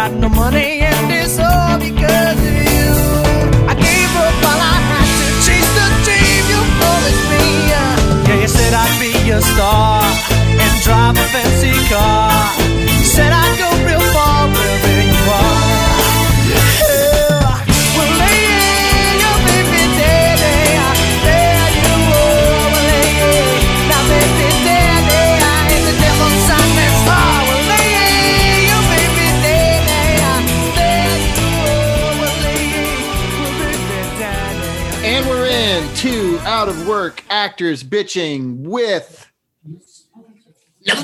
got no money and it's all because of you. I gave up while I had to chase the dream you promised me. Yeah, you said I'd be a star actors bitching with. that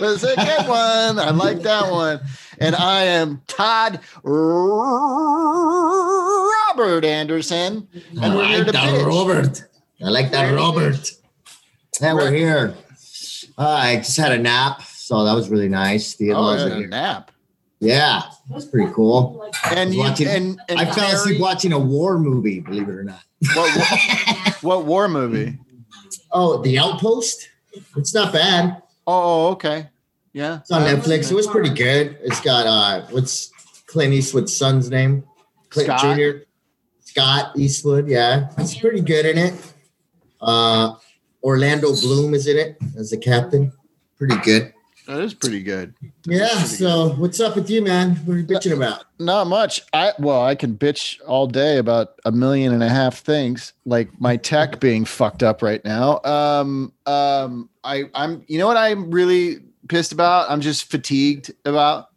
was a good one. I like that one. And I am Todd Robert Anderson. I And we're here like to that, bitch. Robert. I like that, Robert. And we're here. Uh, I just had a nap, so that was really nice. The Oh, in-laws yeah, are a here. nap. Yeah, that's pretty cool. And you Watching- and, and I fell asleep Carrie- watching a war movie, believe it or not. What, what, what war movie? Oh, The Outpost. It's not bad. Oh, okay. Yeah. It's on Netflix. It was pretty good. It's got uh, what's Clint Eastwood's son's name? Clint Scott. Jr. Scott Eastwood. Yeah, it's pretty good in it. Uh, Orlando Bloom is in it as the captain. Pretty good. That is pretty good. Yeah. So what's up with you, man? What are you bitching about? Not much. I well, I can bitch all day about a million and a half things, like my tech being fucked up right now. Um, um, I, I'm, you know what I'm really pissed about? I'm just fatigued about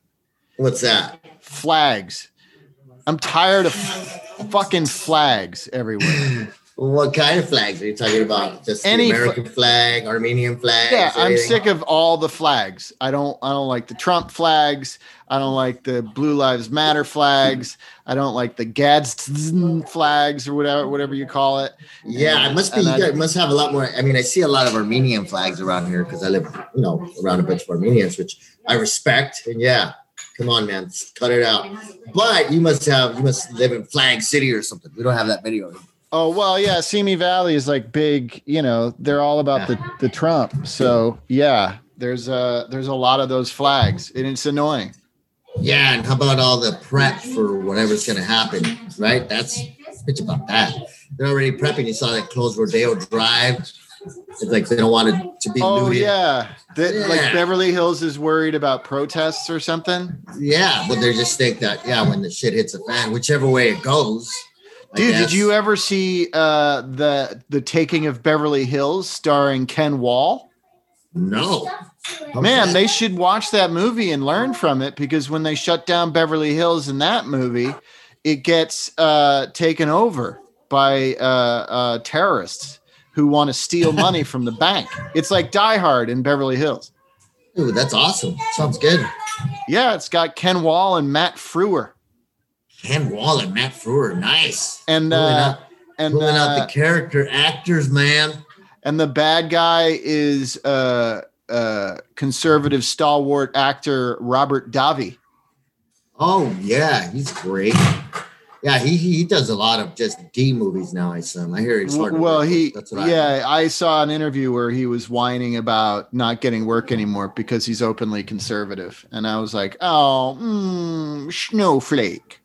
What's that? flags. I'm tired of fucking flags everywhere. What kind of flags are you talking about? Just Any the fl- American flag, Armenian flag? Yeah, I'm sick of all the flags. I don't I don't like the Trump flags. I don't like the Blue Lives Matter flags. I don't like the Gadsden flags or whatever whatever you call it. Yeah, it must be. And You I- must have a lot more. I mean, I see a lot of Armenian flags around here because I live, you know, around a bunch of Armenians, which I respect. And yeah, come on, man, cut it out. But you must have, you must live in Flag City or something. We don't have that them. Oh well, yeah. Simi Valley is like big. You know, they're all about the the Trump. So yeah, there's a there's a lot of those flags, and it's annoying. Yeah, and how about all the prep for whatever's going to happen, right? That's bitch about that. They're already prepping. You saw that closed Rodeo Drive. It's like they don't want it to be Oh looted. yeah, that like Beverly Hills is worried about protests or something. Yeah, but they just think that yeah, when the shit hits the fan, whichever way it goes. I Dude, did you ever see uh, the the taking of Beverly Hills starring Ken Wahl? No. Man, they should watch that movie and learn from it because when they shut down Beverly Hills in that movie, it gets uh, taken over by uh, uh, terrorists who want to steal money from the bank. It's like Die Hard in Beverly Hills. Ooh, that's awesome. Sounds good. Yeah, it's got Ken Wahl and Matt Frewer. Ken Wahl and Matt Frewer, nice. And Pulling uh, out, and pulling uh, out the character actors, man. and the bad guy is uh, uh, conservative stalwart actor Robert Davi. Oh yeah, he's great. Yeah, he he does a lot of just D movies now. I assume. I hear he's hard. Well, he. That's what I yeah, I saw an interview where he was whining about not getting work anymore because he's openly conservative, and I was like, oh, mm, snowflake.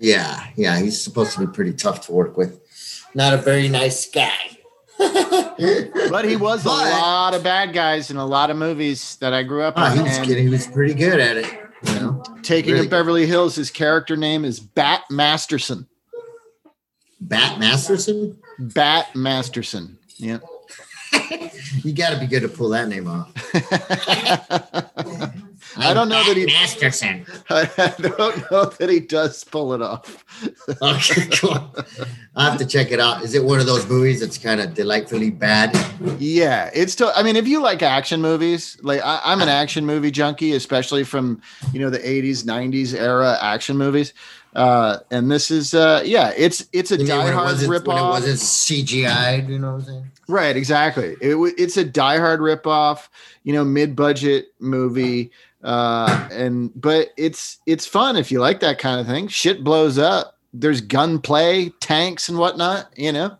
Yeah, yeah. He's supposed to be pretty tough to work with. Not a very nice guy. But he was a lot of bad guys in a lot of movies that I grew up Ah, he in. was good. He was pretty good at it. You know, Taking really of Beverly Hills, his character name is Bat Masterson. Bat Masterson. Bat Masterson. Yeah. You got to be good to pull that name off. I don't know that he. Masterson. I don't know that he does pull it off. Okay, cool. I have to check it out. Is it one of those movies that's kind of delightfully bad? Yeah, it's. To, I mean, if you like action movies, like I, I'm an action movie junkie, especially from you know the '80s, '90s era action movies. Uh, and this is, uh, yeah, it's it's a You when it diehard when it wasn't CGI? You know what I'm saying? Right, exactly. It, it's a diehard ripoff, you know, mid-budget movie, uh, and but it's it's fun if you like that kind of thing. Shit blows up. There's gunplay, tanks, and whatnot. You know.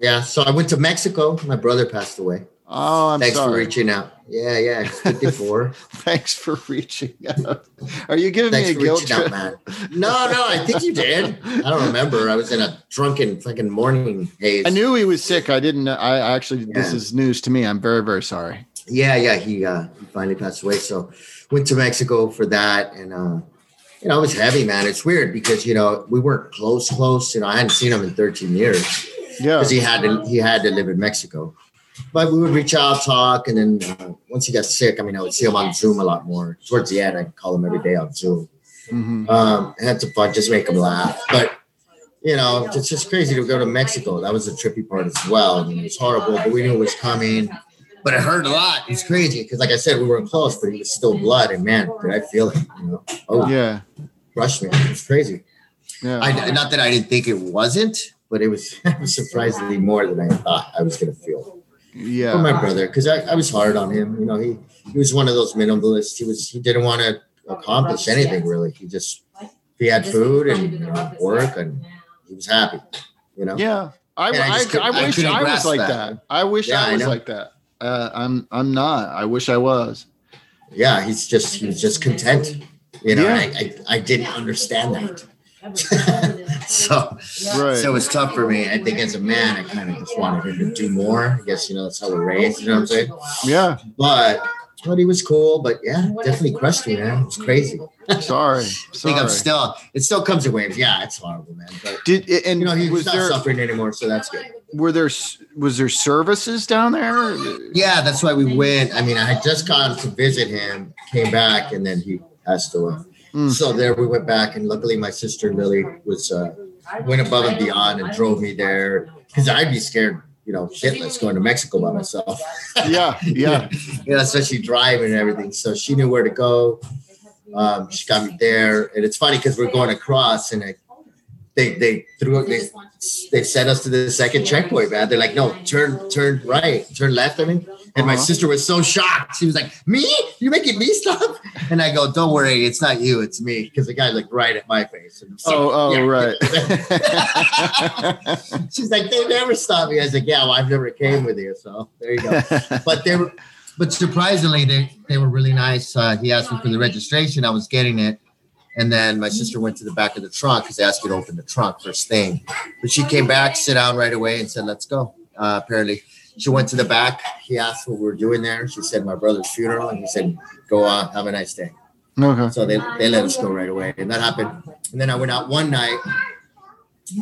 Yeah. So I went to Mexico. My brother passed away. Oh, I'm Thanks for reaching out. Yeah, yeah. It's 54. Thanks for reaching out. Are you giving Thanks me a guilt out, trip? man. No, no, I think you did. I don't remember. I was in a drunken fucking morning haze. I knew he was sick. I didn't. know- I actually, this is news to me. I'm very, very sorry. Yeah, yeah. He uh he finally passed away. So went to Mexico for that. And uh, you know, it was heavy, man. It's weird because you know, we weren't close, close. You know, I hadn't seen him in 13 years. Yeah. because he had to he had to live in Mexico. But we would reach out, talk, and then uh, once he got sick, I mean, I would see him on Zoom a lot more. Towards the end, I'd call him every day on Zoom. Mhm. Um, I had some fun, just make him laugh. But you know, it's just crazy to go to Mexico. That was the trippy part as well. I mean, it was horrible, but we knew it was coming. But it hurt a lot. It's crazy because, like I said, we weren't close, but he was still blood, and man, did I feel it? You know, oh, Yeah. crushed me. It was crazy. Yeah. I not that I didn't think it wasn't, but it was, surprisingly more than I thought I was going to feel. Yeah, for yeah. my brother because I, I was hard on him. You know, he he was one of those minimalists. He was he didn't want to accomplish anything really. He just he had food and you know, work and he was happy. You know. Yeah. I, And I I, just I, I wish I, was like that. that. I wish Yeah, I I was know. like that. Uh, I'm I'm not. I wish I was. Yeah, he's just he was just content. You know, Yeah. I, I I didn't understand that. so Right. so it was tough for me. I think as a man, I kind of just wanted him to do more. I guess you know that's how we're raised. You know what I'm saying? Yeah. But but he was cool. But yeah, definitely crushed me, man. It was crazy. Sorry. sorry. I think I'm still. It still comes in waves. Yeah, it's horrible, man. But Did and you know, he's was not there suffering anymore, so that's good. were there was there services down there? Yeah, that's why we went. I mean, I had just gone to visit him, came back, and then he passed away. Mm. So there we went back, and luckily my sister Lily was uh, went above and beyond and drove me there because I'd be scared, you know, shitless going to Mexico by myself. Yeah. Yeah. you know, especially driving and everything. So she knew where to go. Um, she got me there, and it's funny because we're going across, and I, they they threw they they sent us to the second checkpoint, man. They're like, no, turn turn right, turn left. I mean, and my Uh-huh. sister was so shocked. She was like, me? You're making me stop? And I go, don't worry, it's not you, it's me, because the guy looked right at my face. And so- Oh, oh, yeah. right. She's like, they never stopped me. I was like, yeah, well, I've never came with you, so there you go but they were but surprisingly they they were really nice uh, he asked me for the registration i was getting it and then my sister went to the back of the trunk because they asked you to open the trunk first thing but she came back sit down right away and said let's go uh, apparently she went to the back he asked what we were doing there she said my brother's funeral and he said go on have a nice day okay. so they, they let us go right away. And that happened. And then I went out one night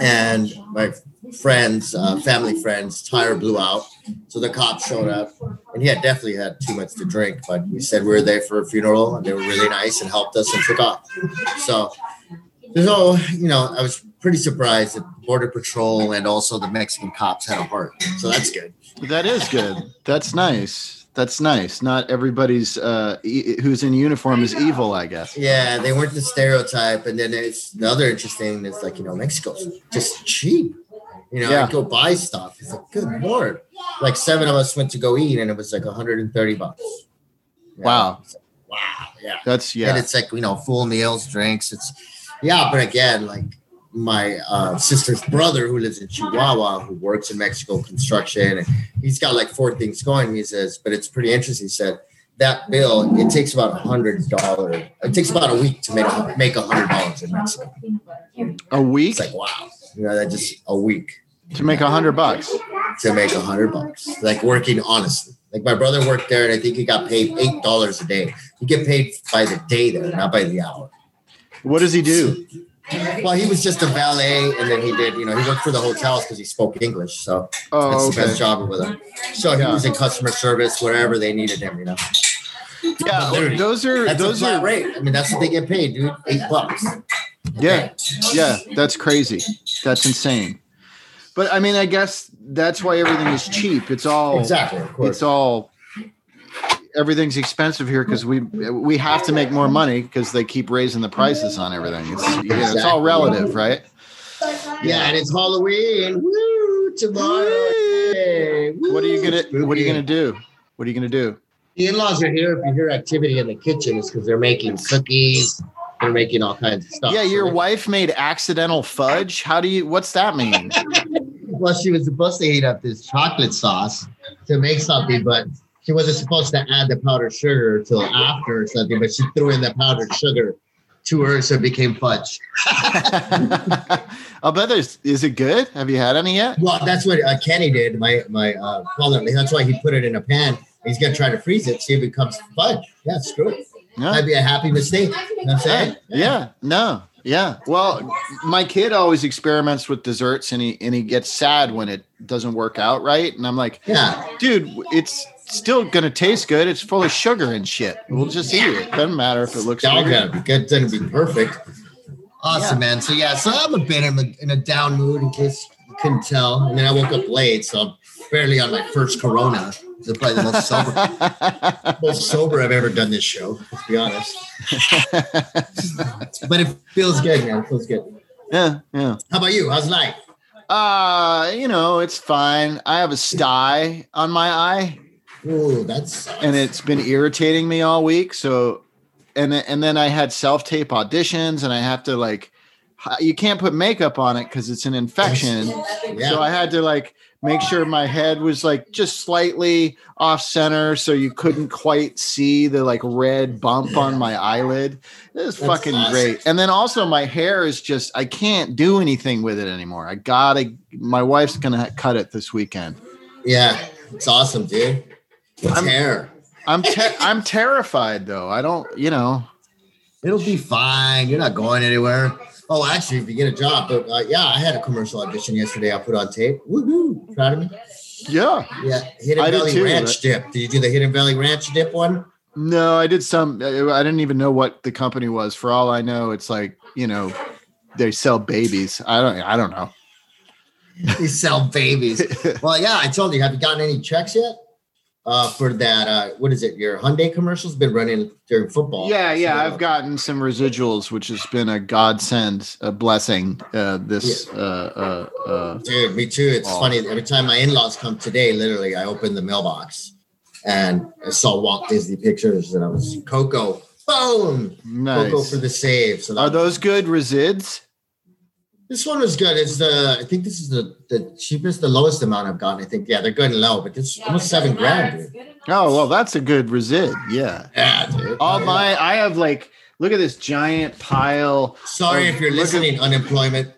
and my friends, uh, family friends, tire blew out. So the cops showed up and he had definitely had too much to drink, but he said we were there for a funeral and they were really nice and helped us and took off. So there's all, you know, I was pretty surprised that Border Patrol and also the Mexican cops had a heart. So that's good. That is good. That's nice. That's nice. Not everybody's uh, e- who's in uniform is evil, I guess. Yeah, they weren't the stereotype. And then it's the other interesting is like, you know, Mexico's just cheap. You know, Yeah. I go buy stuff. It's like, good lord. Like seven of us went to go eat and it was like 130 bucks. Yeah. Wow. Like, wow. Yeah. That's yeah. And yeah. it's like, you know, full meals, drinks. It's yeah, but again, like my uh, sister's brother who lives in Chihuahua, who works in Mexico construction, and he's got like four things going. He says, but it's pretty interesting. He said that bill it takes about a hundred dollars. It takes about a week to make a, make a hundred dollars in Mexico. A week It's like wow, you know, that just a week to make a hundred bucks. to make a hundred bucks, like working honestly. Like my brother worked there, and I think he got paid eight dollars a day. You get paid by the day there, not by the hour. What does he do? Well, he was just a valet, and then he did, you know, he worked for the hotels because he spoke English. So oh, that's Oh, the best job with him. So he was in customer service wherever they needed him, you know. Yeah, those are That's those a flat are rate. I mean, that's what they get paid, dude. Eight bucks. yeah, yeah. That's crazy. That's insane. But I mean, I guess that's why everything is cheap. It's all Exactly, of course. it's all everything's expensive here because we we have to make more money because they keep raising the prices on everything. It's you know, it's all relative, right? Yeah, and it's Halloween. Woo! Tomorrow. Yay. What are you gonna What are you gonna do? What are you gonna do? The in-laws are here. If you hear activity in the kitchen, it's because they're making cookies. They're making all kinds of stuff. Yeah, your they- wife made accidental fudge. How do you? What's that mean? well, she was supposed to heat up this chocolate sauce to make something, but she wasn't supposed to add the powdered sugar till after or something. But she threw in the powdered sugar to her, so it became fudge. I'll bet there's. Is it good? Have you had any yet? Well, that's what uh, Kenny did. My my uh, father. That's why he put it in a pan. He's gonna try to freeze it, see if it becomes fudge. Yeah, screw it. No. Might be a happy mistake. You know I'm saying? Yeah. No. Yeah. Well, my kid always experiments with desserts, and he and he gets sad when it doesn't work out right. And I'm like, Yeah. dude, it's still gonna taste good. It's full of sugar and shit. We'll just eat it. Doesn't matter if it looks It's all good. gonna be good. It's gonna be perfect. Awesome, Yeah. man. So yeah, so I'm a bit in a, in a down mood in case you couldn't tell. And then I woke up late, so I'm barely on my first Corona. This is probably the most sober, most sober I've ever done this show. Let's be honest. But it feels good, man. It feels good. yeah. Yeah. How about you? How's life? Uh, you know, it's fine. I have a sty on my eye. Ooh, that's and it's been irritating me all week. So, and then- and then I had self tape auditions, and I have to like, you can't put makeup on it because it's an infection. yeah. So I had to like make sure my head was like just slightly off center, so you couldn't quite see the like red bump on my eyelid. It was That's fucking awesome. great. And then also my hair is just I can't do anything with it anymore. I gotta. My wife's gonna cut it this weekend. yeah, it's awesome, dude. It's I'm- hair. I'm te- I'm terrified though. I don't, you know. It'll be fine. You're not going anywhere. Oh, actually, if you get a job, but uh, yeah, I had a commercial audition yesterday. I put on tape. Woohoo! Proud of me. Yeah. Yeah, Hidden I Valley too, Ranch dip. Did you do the Hidden Valley Ranch dip one? No, I did some. I didn't even know what the company was. For all I know, it's like you know, they sell babies. I don't. I don't know. They sell babies. well, yeah, I told you. Have you gotten any checks yet? Uh, for that, uh, what is it? Your Hyundai commercial's been running during football. Yeah, yeah. So, I've gotten some residuals, which has been a godsend, a blessing. Uh, this. Uh, uh, uh, Dude, me too. It's Oh. funny. Every time my in-laws come today, literally, I open the mailbox and I saw Walt Disney pictures, and I was Coco. Boom! Nice. Coco for the save. So Are those good resids? This one was good. It's the I think this is the the cheapest, the lowest amount I've gotten. I think yeah, they're good and low, but it's almost seven grand. Dude. Oh well, that's a good resid. Yeah. Yeah, dude. All Yeah. my, I have like, look at this giant pile Sorry Oh, if you're look at- listening. unemployment.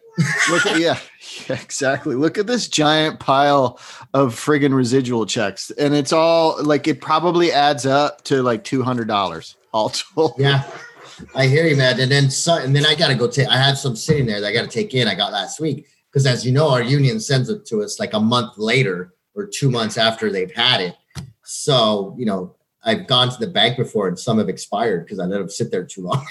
Look at yeah, yeah, exactly. Look at this giant pile of friggin' residual checks, and it's all like it probably adds up to like two hundred dollars all told. Yeah, I hear you, man. And then so, and then I gotta go take. I have some sitting there that I gotta take in. I got last week because, as you know, our union sends it to us like a month later or two months after they've had it. So you know, I've gone to the bank before, and some have expired because I let them sit there too long.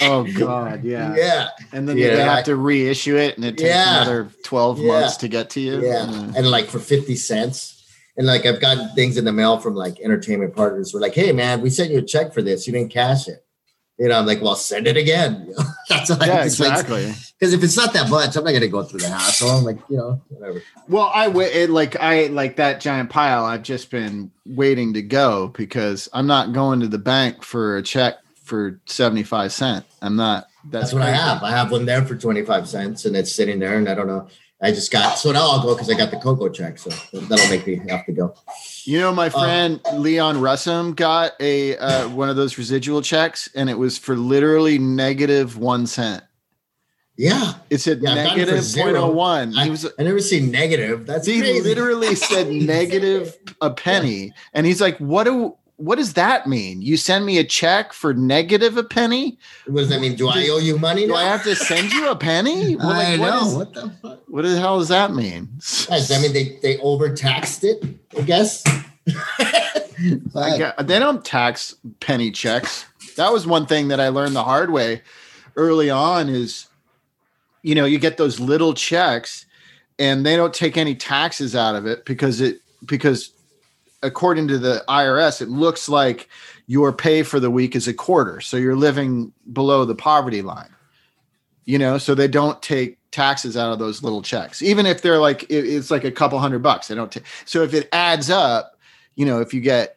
Oh god, yeah. yeah. And then Yeah, they have I- to reissue it, and it takes Yeah. another twelve Yeah. months to get to you. Yeah. Mm. And like for 50 cents. And like I've gotten things in the mail from like entertainment partners who are like, hey man, we sent you a check for this. You didn't cash it. You know, I'm like, well, send it again. You know, That's what yeah, I just exactly. because if it's not that much, I'm not gonna go through the hassle. I'm like, you know, whatever. Well, I w- it, like I like that giant pile. I've just been waiting to go because I'm not going to the bank for a check for seventy five cent. I'm not. That's, That's what I have. I have one there for 25 cents and it's sitting there, and I don't know. I just got so now I'll go because I got the Coco check. So that'll make me have to go. You know, Uh, my friend Leon Russom got a uh, one of those residual checks, and it was for literally negative one cent. Yeah. It said Yeah, I've gotten it for negative zero. 0.01. I, He was I never seen negative. That's he crazy. literally said negative a penny, and he's like, "What do what does that mean? You send me a check for negative a penny? What does that mean? Do I owe you money? Do now? I have to send you a penny? Well, like, I what know. is- what the fuck? what the hell does that mean? Guys, I mean, they they overtaxed it. I guess. I got- they don't tax penny checks. That was one thing that I learned the hard way early on is you know, you get those little checks and they don't take any taxes out of it because it because according to the IRS it looks like your pay for the week is a quarter. So you're living below the poverty line. You know, so they don't take taxes out of those little checks. Even if they're like it- it's like a couple hundred bucks, they don't take. So if it adds up, you know, if you get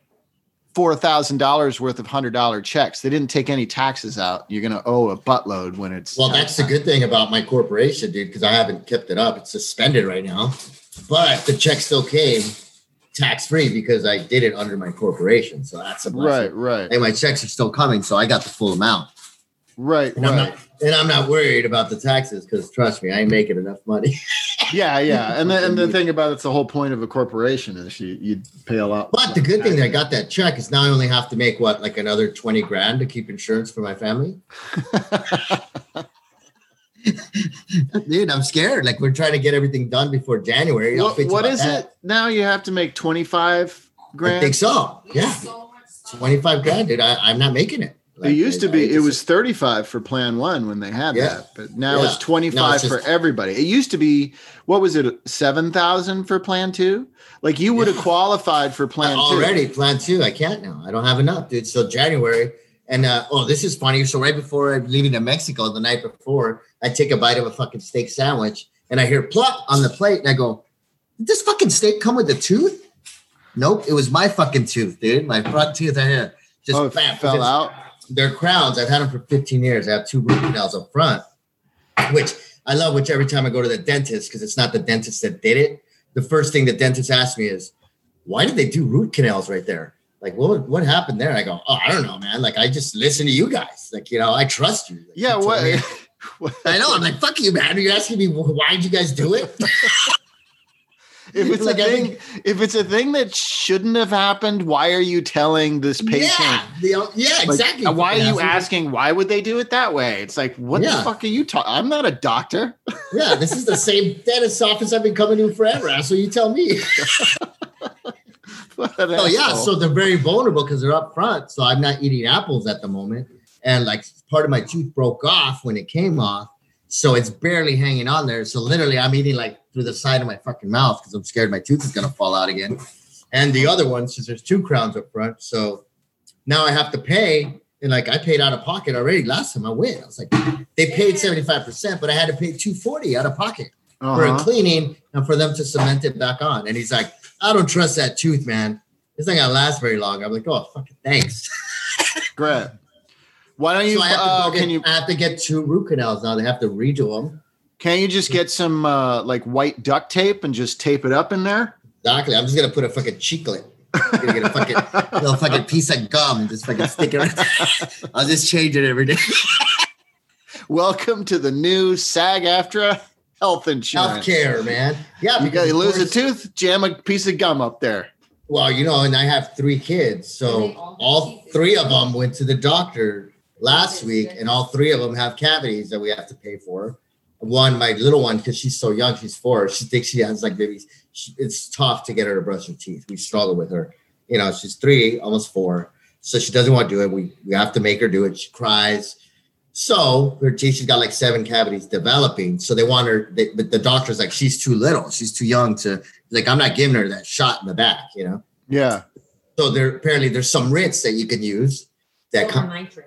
four thousand dollars worth of hundred dollar checks, they didn't take any taxes out. You're gonna owe a buttload when it's Well, that's the good thing about my corporation, dude, because I haven't kept it up. It's suspended right now. but the check still came tax free because I did it under my corporation. So that's a Right, blessing. right, And my checks are still coming, so I got the full amount. right, And I'm right. not and I'm not worried about the taxes because trust me, I ain't making enough money. Yeah, yeah. And the, and the thing about it's the whole point of a corporation is you you pay a lot. But the good thing that I got that check is now I only have to make what like another 20 grand to keep insurance for my family. Dude, I'm scared. Like we're trying to get everything done before January. I'll what, fix what about is that. it now? You have to make twenty five grand. I grand. think so. Yeah. 25 grand, dude. I, I'm not making it. it used to be. I It was thirty five for Plan One when they had Yeah. that, but now Yeah. it's 25 No, five it's for everybody. It used to be what was it seven thousand for Plan Two? Like you would have Yeah. qualified for Plan Two already plan two. I can't now. I don't have enough, dude. So January. And uh, oh, this is funny. So right before I'm leaving to Mexico, the night before, I take a bite of a fucking steak sandwich, and I hear plop on the plate, and I go, "Did this fucking steak come with a tooth?" Nope, it was my fucking tooth, dude. My front tooth. I had just Oh, bam, fell out. They're crowns. I've had them for 15 years. I have two root canals up front, which I love. Which every time I go to the dentist, because it's not the dentist that did it. The first thing the dentist asks me is, "Why did they do root canals right there?" Like, what what happened there? I go, "Oh, I don't know, man. Like, I just listen to you guys. Like, you know, I trust you." Like, Yeah. you What? me- I know. I'm like, "Fuck you, man. Are you asking me why did you guys do it?" if it's Like, a thing, think- if it's a thing that shouldn't have happened, why are you telling this patient? Yeah, the- yeah, Like, exactly. why are you asking? Why would they do it that way? It's like, what the fuck are you talking? I'm not a doctor. Yeah, this is the same dentist office I've been coming to forever. So you tell me. Oh yeah, so they're very vulnerable because they're up front. So I'm not eating apples at the moment, and like part of my tooth broke off when it came off, so it's barely hanging on there. So literally, I'm eating like through the side of my fucking mouth because I'm scared my tooth is gonna fall out again. And the other one, since there's two crowns up front, so now I have to pay. And like I paid out of pocket already last time I went. I was like, they paid 75%, but I had to pay 240 out of pocket for a Uh-huh. cleaning and for them to cement it back on. And he's like, I don't trust that tooth, man. It's not gonna last very long. I'm like, oh fucking thanks. Great. Why don't you? so I have, to uh, get, can you? I have to get two root canals now. They have to redo them. Can you just get some uh, like white duct tape and just tape it up in there? Exactly. I'm just gonna put a fucking chiclet. I'm gonna get a fucking little fucking piece of gum and just fucking stick it. Right I'll just change it every day. Welcome to the new SAG-AFTRA health insurance. Healthcare, man. Yeah, You got because you of lose a tooth, jam a piece of gum up there. Well, you know, and I have three kids, so all three of them went to the doctor last week, and all three of them have cavities that we have to pay for. One, my little one, because she's so young, she's four. She thinks she has like babies. She, it's tough to get her to brush her teeth. We struggle with her. You know, she's three, almost four, so she doesn't want to do it. We we have to make her do it. She cries. So her teeth, she's got like seven cavities developing. So they want her, they, but the doctor's like, she's too little. She's too young to like. I'm not giving her that shot in the back. You know. Yeah. So there apparently there's some rinse that you can use. That Silver com- nitrate.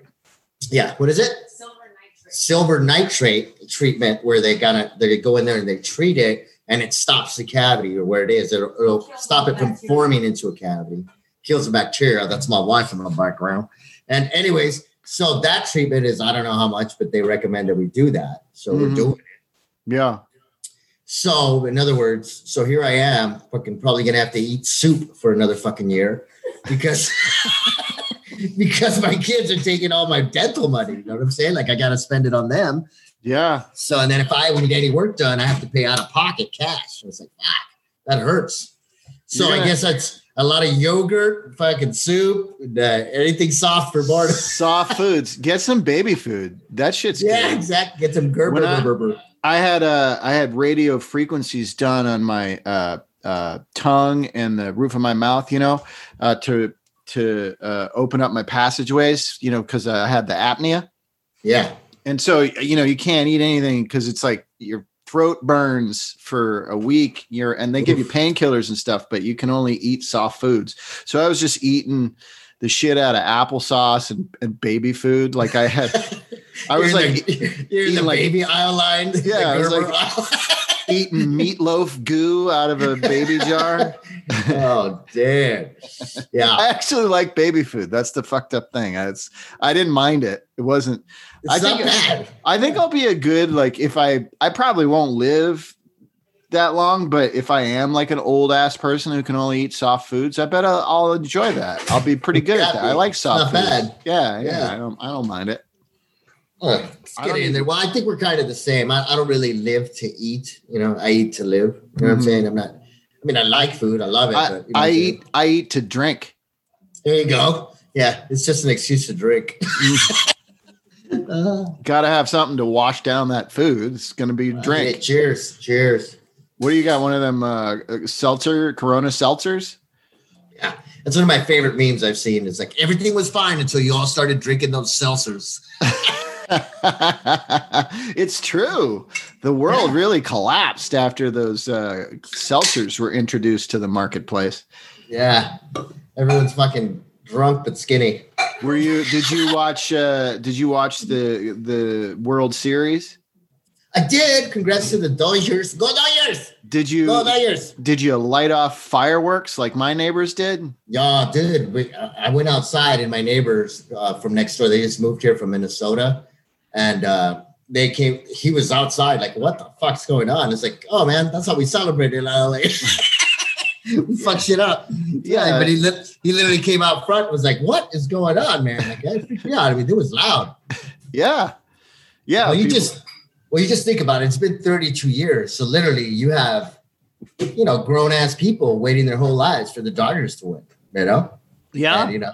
yeah, what is it? Silver nitrate. Silver nitrate treatment where they gotta they go in there and they treat it and it stops the cavity or where it is. It'll, it'll stop it from forming into a cavity, kills the bacteria. That's my wife in the background. And anyways, so that treatment is I don't know how much, but they recommend that we do that. So we're Mhm. doing it. Yeah. So, in other words, so here I am, fucking probably gonna have to eat soup for another fucking year because because my kids are taking all my dental money. You know what I'm saying? Like I gotta spend it on them. Yeah. So, and then if I want to get any work done, I have to pay out of pocket cash. It's like, fuck, that hurts. So You're I guess that's a lot of yogurt, fucking soup, uh, anything soft for Bardo. Soft foods. Get some baby food. That shit's yeah, good. exactly. Get some Gerber. I- Gerber. I had uh I had radio frequencies done on my uh uh tongue and the roof of my mouth, you know, uh to to uh open up my passageways, you know, because I had the apnea. Yeah. And so you know, you can't eat anything because it's like your throat burns for a week. You're and they give you painkillers and stuff, but you can only eat soft foods. So I was just eating the shit out of applesauce and, and baby food. Like I had I was You're like the, you're in the like- baby aisle line. Yeah, I was like- eating meatloaf goo out of a baby jar. oh damn. Yeah. I actually like baby food. That's the fucked up thing. I, it's, I didn't mind it. It wasn't. It's I not think- bad. I think I'll be a good like if I. I probably won't live that long, but if I am like an old ass person who can only eat soft foods, I bet I'll, I'll enjoy that. I'll be pretty good at that. I like soft Not foods. bad. Yeah, yeah, Yeah. I don't I don't mind it. Let's I get in there. Well, I think we're kind of the same. I, I don't really live to eat. You know, I eat to live. You know what I'm Mhm. saying? I'm not. I mean, I like food. I love it. I, but, you know I eat I eat to drink. There you go. Yeah, it's just an excuse to drink. Uh, Got to have something to wash down that food. It's going to be yeah, drink. cheers. Cheers. What do you got? One of them uh, uh, seltzer, Corona seltzers? Yeah, that's one of my favorite memes I've seen. It's like everything was fine until you all started drinking those seltzers. it's true. The world really collapsed after those uh, seltzers were introduced to the marketplace. Yeah, everyone's fucking drunk but skinny. Were you? Did you watch? Uh, did you watch the the World Series? I did. Congrats to the Dodgers. Go Dodgers! Did you? Go Dodgers! Did you light off fireworks like my neighbors did? Yeah, dude. We, I I went outside and my neighbors uh, from next door, they just moved here from Minnesota. And uh, they came, he was outside, like, what the fuck's going on? It's like, oh man, that's how we celebrate in LA. we fuck shit up. Yeah. Yeah, but he, lit he literally came out front and was like, what is going on, man? Like, that freaked me out. I mean, it was loud. Yeah, yeah. well, you people- just, well, you just think about it. It's been 32 years. So literally, you have, you know, grown ass people waiting their whole lives for the Dodgers to win, you know? yeah. And, you know,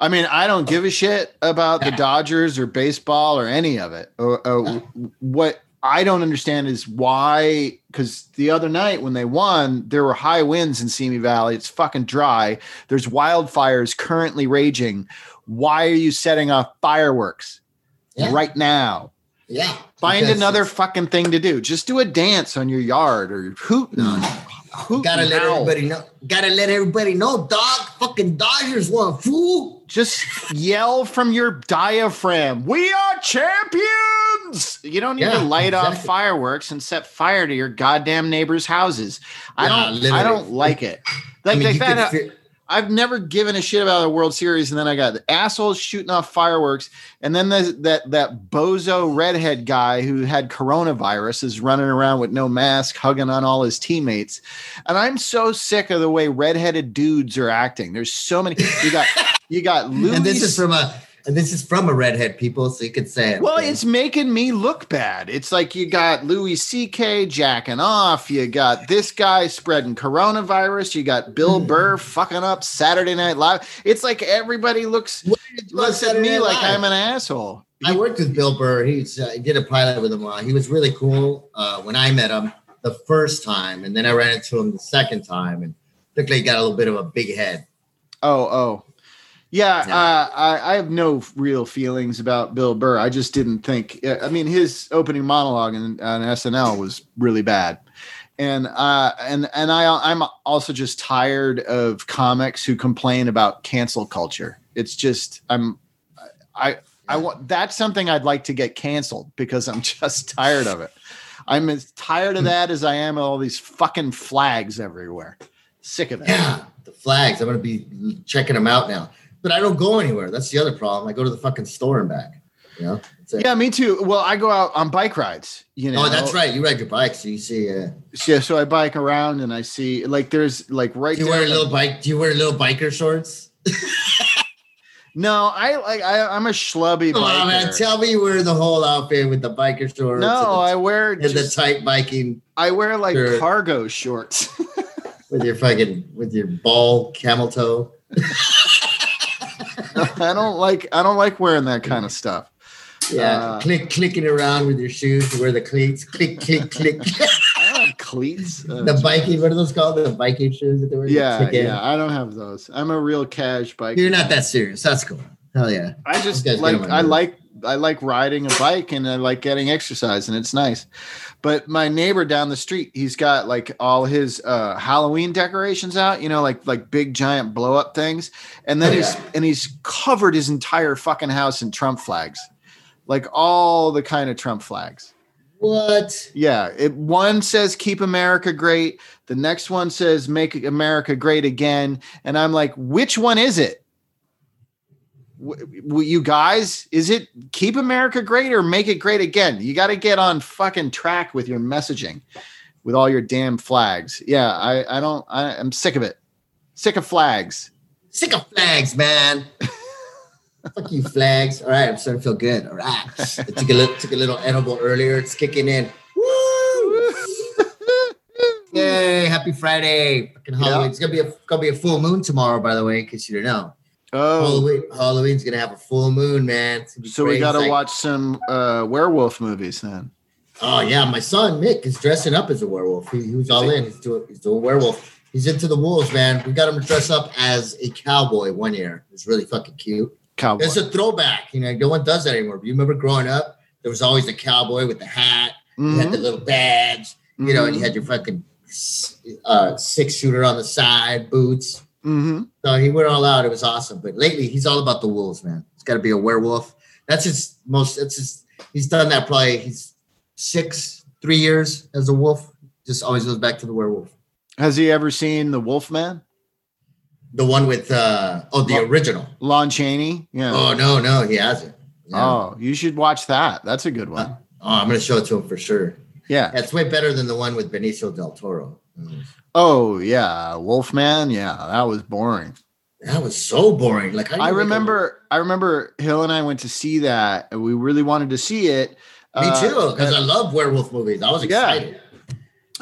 I mean, I don't give a shit about the Dodgers or baseball or any of it. Uh, uh, or, or what I don't understand is why, because the other night when they won, there were high winds in Simi Valley. It's fucking dry. There's wildfires currently raging. Why are you setting off fireworks Yeah. right now? yeah. Find another fucking thing to do. Just do a dance on your yard or hoot. No. hoot Gotta let everybody know. Gotta let everybody know, dog. Fucking Dodgers won, fool. Just yell from your diaphragm. We are champions. You don't need Yeah, to light off fireworks and set fire to your goddamn neighbors' houses. I Yeah, don't. I don't like it. Like I mean, they found out- fi- I've never given a shit about the World Series, and then I got assholes shooting off fireworks, and then the, that that bozo redhead guy who had coronavirus is running around with no mask, hugging on all his teammates, and I'm so sick of the way redheaded dudes are acting. There's so many. You got you got Louis. and this is from a and this is from a redhead people, so you could say it. Well, okay? it's making me look bad. It's like you got Louis C.K. jacking off. You got this guy spreading coronavirus. You got Bill Burr fucking up Saturday Night Live. It's like everybody looks looks at Saturday me Night like Live. I'm an asshole. I worked with Bill Burr. He's uh, I did a pilot with him. Uh, he was really cool uh, when I met him the first time, and then I ran into him the second time, and looked like he got a little bit of a big head. Oh, oh. Yeah. Uh, I, I have no real feelings about Bill Burr. I just didn't think. I mean, his opening monologue on, on SNL was really bad, and uh, and and I I'm also just tired of comics who complain about cancel culture. It's just I'm I I want that's something I'd like to get canceled because I'm just tired of it. I'm as tired of that as I am of all these fucking flags everywhere. Sick of it. Yeah, the flags. I'm gonna be checking them out now, but I don't go anywhere. That's the other problem. I go to the fucking store and back. You know. Yeah, me too. Well, I go out on bike rides. You know. Oh, that's right. You ride your bike, so you see. Uh, Yeah, so I bike around and I see like there's like right. do you wear a little bike? Do you wear little biker shorts? No, I like I, I'm a schlubby Come on, man. Tell me you wear the whole outfit with the biker shorts. no, I wear the, and the tight biking I wear like Sure. cargo shorts. with your fucking with your ball camel toe. I don't like I don't like wearing that kind of stuff. Yeah, Uh, click clicking around with your shoes. You wear the cleats. Click, click, click. I don't have cleats. Uh, the biking. What are those called? The biking shoes that they wear. yeah, Click in. yeah. I don't have those. I'm a real cash bike. You're not that serious. That's cool. Hell yeah. I just like get on my I like I like riding a bike and I like getting exercise and it's nice. But my neighbor down the street, he's got like all his uh, Halloween decorations out, you know, like like big giant blow up things, and then Oh, he's and he's covered his entire fucking house in Trump flags, like all the kind of Trump flags. What? Yeah, it one says "Keep America Great," the next one says "Make America Great Again," and I'm like, which one is it? W- you guys, is it "Keep America Great" or "Make It Great Again"? You got to get on fucking track with your messaging. with all your damn flags. Yeah, I, I don't. I, I'm sick of it. Sick of flags. Sick of flags, man. Fuck you, flags. All right, I'm starting to feel good. All right, I took a little, took a little edible earlier. It's kicking in. Woo! Yay! Happy Friday! Fucking Halloween. Yeah. It's gonna be a gonna be a full moon tomorrow, by the way, in case you didn't know. Oh, Halloween, Halloween's gonna have a full moon, man. So we got to like- watch some uh, werewolf movies then. Oh yeah, my son Mick is dressing up as a werewolf. He, he was all in. He's doing he's doing werewolf. He's into the wolves, man. We got him to dress up as a cowboy one year. It's really fucking cute. Cowboy. It's a throwback. You know, no one does that anymore. You remember growing up, there was always a cowboy with the hat. You had the Mhm, little badge. You know, and you had your fucking uh, six shooter on the side, boots. Mhm. So he went all out. It was awesome. But lately, he's all about the wolves, man. It's got to be a werewolf. That's his most. That's his. He's done that probably. He's six, three years as a wolf. Just always goes back to the werewolf. Has he ever seen the Wolf Man? The one with uh oh the Well- original. Lon Chaney. Yeah. Oh no no he hasn't. Yeah. Oh, you should watch that. That's a good one. Oh, I'm gonna show it to him for sure. Yeah. That's way better than the one with Benicio del Toro. Oh yeah, Wolfman. Yeah, that was boring. That was so boring. Like I remember. I remember Hill and I went to see that, and we really wanted to see it. Me Uh, too, because I love werewolf movies. I was Yeah. excited.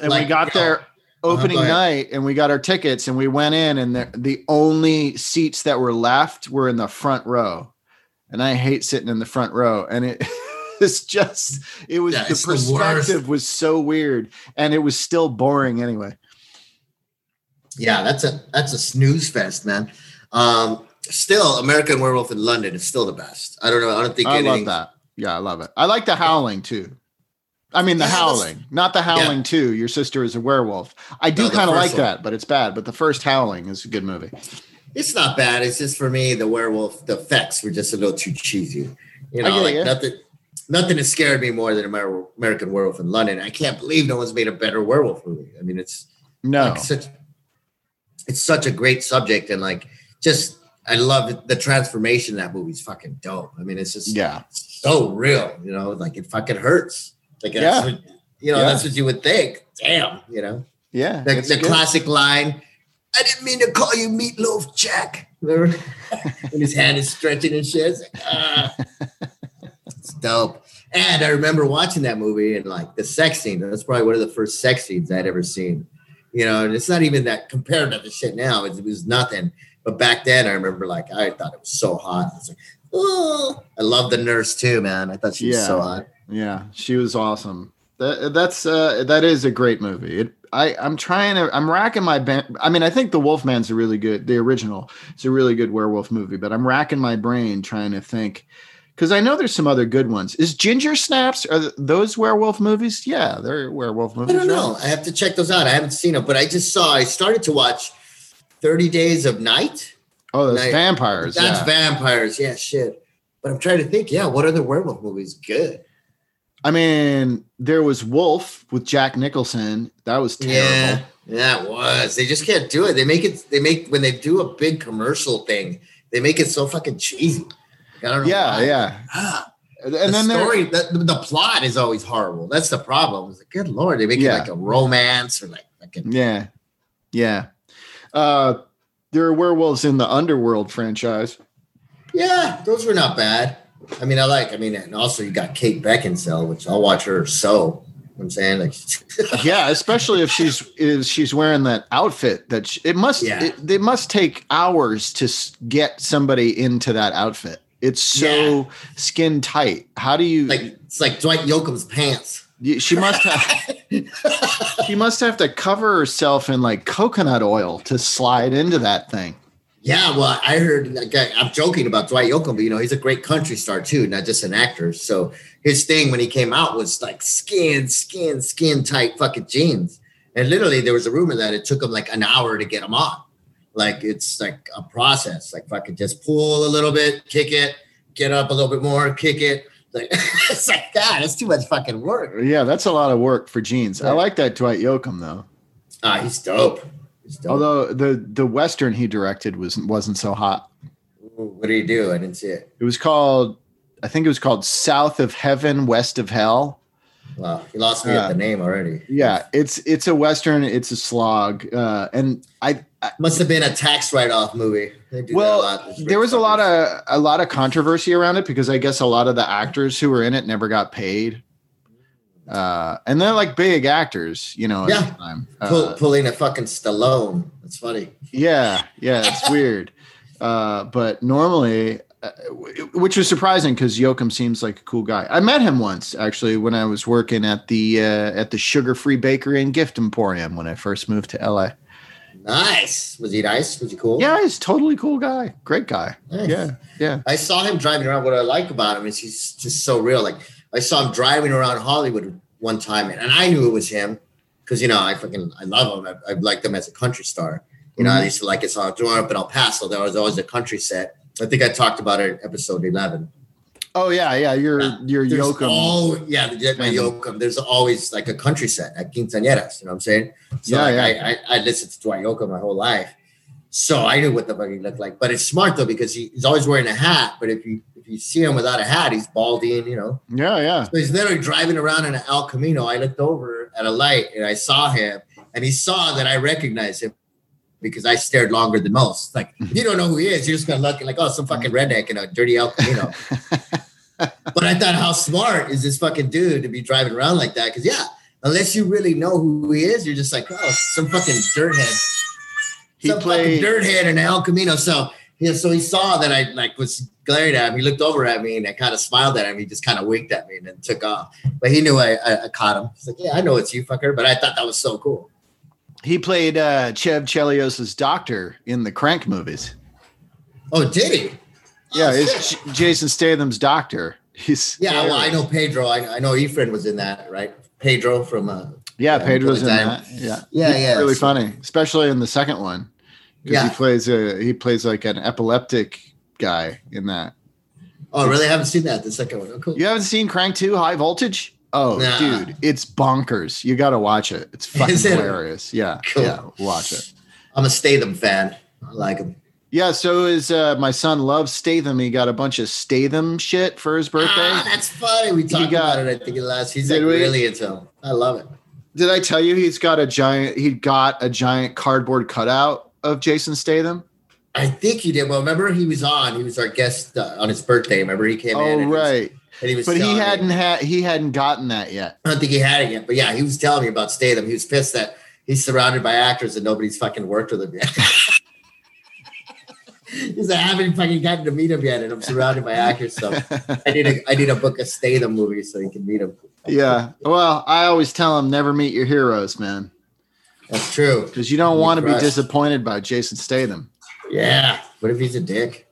and we got you know, there opening go ahead. night, and we got our tickets, and we went in, and the, the only seats that were left were in the front row, and I hate sitting in the front row, and it. It's just it was Yeah, the it's the perspective was so weird and it was still boring anyway. Yeah, that's a that's a snooze fest, man. Um, still, American Werewolf in London is still the best. I don't know. I don't think I love that. Yeah, I love it. I like the howling too. I mean, the Yeah, howling, not the howling too. Your sister is a werewolf. I do No, kind of like one. that, but it's bad. But the first howling is a good movie. It's not bad. It's just for me, the werewolf, the effects were just a little too cheesy. You know, like ya. nothing. Nothing has scared me more than American Werewolf in London. I can't believe no one's made a better werewolf movie. I mean, it's No, like such it's such a great subject and like just I love the transformation that movie's fucking dope. I mean, it's just yeah, so real, you know, like it fucking hurts. Like Yeah. what, you know, Yeah. that's what you would think. Damn, you know. yeah. The, the classic line, I didn't mean to call you meatloaf Jack. Remember? when his hand is stretching and shit. Like, ah. Dope. And I remember watching that movie and like the sex scene. That's probably one of the first sex scenes I'd ever seen. You know, and it's not even that compared to the shit now. It, was nothing. But back then, I remember like I thought it was so hot. It's like, oh, I love the nurse too, man. I thought she was Yeah. so hot. Yeah, she was awesome. That, that's uh, that is a great movie. It, I I'm trying to I'm racking my I mean I think the Wolfman's a really good the original. It's a really good werewolf movie, but I'm racking my brain trying to think because I know there's some other good ones. Is Ginger Snaps are those werewolf movies? Yeah, they're werewolf movies. I don't know. right? I have to check those out. I haven't seen them, but I just saw. I started to watch Thirty Days of Night. Oh, those Night- vampires. That's yeah. vampires. Yeah, shit. But I'm trying to think. Yeah, what other werewolf movies good? I mean, there was Wolf with Jack Nicholson. That was terrible. Yeah, that was. They just can't do it. They make it. They make when they do a big commercial thing. They make it so fucking cheesy. I don't know. Yeah, why. yeah. Ah, And the then story, the, the plot is always horrible. That's the problem. It's like, good lord, they make Yeah. it like a romance or like fucking. Yeah. Yeah. Uh there are werewolves in the Underworld franchise. Yeah, those were not bad. I mean, I like. I mean, and also you got Kate Beckinsale, which I'll watch her. You know I'm saying, like, Yeah, especially if she's is she's wearing that outfit that sh it must Yeah. it, they must take hours to get somebody into that outfit. It's so skin tight. How do you like it's like Dwight Yoakam's pants. she must have she must have to cover herself in like coconut oil to slide into that thing. Yeah, well, I heard. Like, I'm joking about Dwight Yoakam, but you know, he's a great country star too, not just an actor. So his thing when he came out was like skin, skin, skin tight fucking jeans. And literally, there was a rumor that it took him like an hour to get them on. Like it's like a process. Like if I could just pull a little bit, kick it, get up a little bit more, kick it. Like it's like God, it's too much fucking work. Yeah, that's a lot of work for jeans. I like that Dwight Yoakam though. Ah, he's dope. He's dope. Although the the western he directed was wasn't so hot. what do you do? I didn't see it. It was called I think it was called South of Heaven, West of Hell. Well, he lost me at Uh, the name already. Yeah, it's it's a western. It's a slog, uh, and I Must have been a tax write-off movie. They do that a well, there was a lot of a lot of controversy around it because I guess a lot of the actors who were in it never got paid, uh, and they're like big actors, you know. At Yeah. the time. Pull, Uh, pulling a fucking Stallone. That's funny. yeah, yeah, it's weird, uh, but normally. Uh, which was surprising because Yoakam seems like a cool guy. I met him once actually when I was working at the uh, at the Sugar Free Bakery and Gift Emporium when I first moved to LA. Nice. Was he nice? Was he cool? Yeah, he's totally cool guy. Great guy. Nice. Yeah, yeah. I saw him driving around. What I like about him is he's just so real. Like I saw him driving around Hollywood one time, and I knew it was him because you know I fucking I love him. I, I liked him as a country star. You know, I Mhm. used to like his song growing up in El Paso. There was always a country set. I think I talked about it in episode eleven. Oh yeah, yeah. You're Yeah. you're There's Yoakam. all yeah, My. Yoakam. There's always like a country set at Quinceañeras. You know what I'm saying? So Yeah, like, yeah. I, I I listened to Dwight Yoakam my whole life, so I knew what the fuck he looked like. But it's smart though because he, he's always wearing a hat. But if you if you see him without a hat, he's baldy and you know. yeah, yeah. So he's literally driving around in an El Camino. I looked over at a light and I saw him, and he saw that I recognized him because I stared longer than most. Like you don't know who he is, you're just gonna look like oh some fucking redneck in a dirty El Camino. But I thought, how smart is this fucking dude to be driving around like that? Because yeah, unless you really know who he is, you're just like, oh, some fucking dirthead, He some played. fucking dirthead in El Camino. So yeah, so he saw that I like was glaring at him. He looked over at me and I kind of smiled at him. He just kind of winked at me and then took off. But he knew I, I, I caught him. He's like, yeah, I know it's you, fucker. But I thought that was so cool. He played uh, Chev Chelios's doctor in the Crank movies. Oh, did he? Yeah, it's Jason Statham's doctor. He's yeah. Well, I know Pedro. I, I know Efren was in that, right? Pedro from uh, Yeah, Pedro's in that. Yeah, Yeah, He's yeah. Really funny, especially in the second one. Yeah. he plays a he plays like an epileptic guy in that. Oh, really? I haven't seen that. The second one. Oh, cool. You haven't seen Crank Two High Voltage? Oh, Nah. dude, it's bonkers. You got to watch it. It's fucking it? hilarious. Yeah, Cool. yeah, watch it. I'm a Statham fan. I like him. Yeah, so is uh, my son loves Statham. He got a bunch of Statham shit for his birthday. Ah, that's funny. We talked got- about it. I think in the last. He's like we? really into him. I love it. Did I tell you he's got a giant? He got a giant cardboard cutout of Jason Statham. I think he did. Well, remember he was on. He was our guest uh, on his birthday. Remember he came in. Oh he was- right, and he was. but he hadn't had he hadn't gotten that yet. I don't think he had it yet. But yeah, he was telling me about Statham. He was pissed that he's surrounded by actors and nobody's fucking worked with him yet. Like, I haven't fucking gotten to meet him yet, and I'm surrounded by actors. So I need a I need a book of Statham movie so you can meet him. yeah. Well, I always tell him never meet your heroes, man, That's true. because you don't want to be disappointed by Jason Statham. Yeah. What if he's a dick?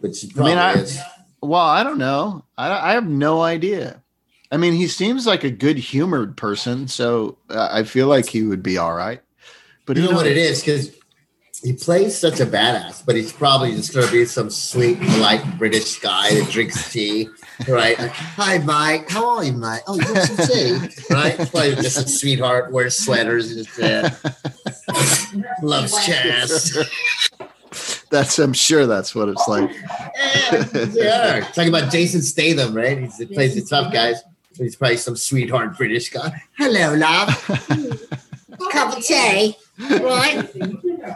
Which I mean, I- is. Well, I don't know. I, I have no idea. I mean, he seems like a good humored person, so uh, I feel like he would be all right. But you know what it is because he plays such a badass, but he's probably just going to be some sweet, polite British guy that drinks tea, right? Like, Hi, Mike. How are you, Mike? Oh, you want some tea, right? Probably just a sweetheart, wears sweaters, and just loves chess. That's I'm sure that's what it's like. yeah, yeah. Talking about Jason Statham, right? He's, he plays the tough guys. He's probably some sweetheart British guy. Hello, love. Cup of tea, right?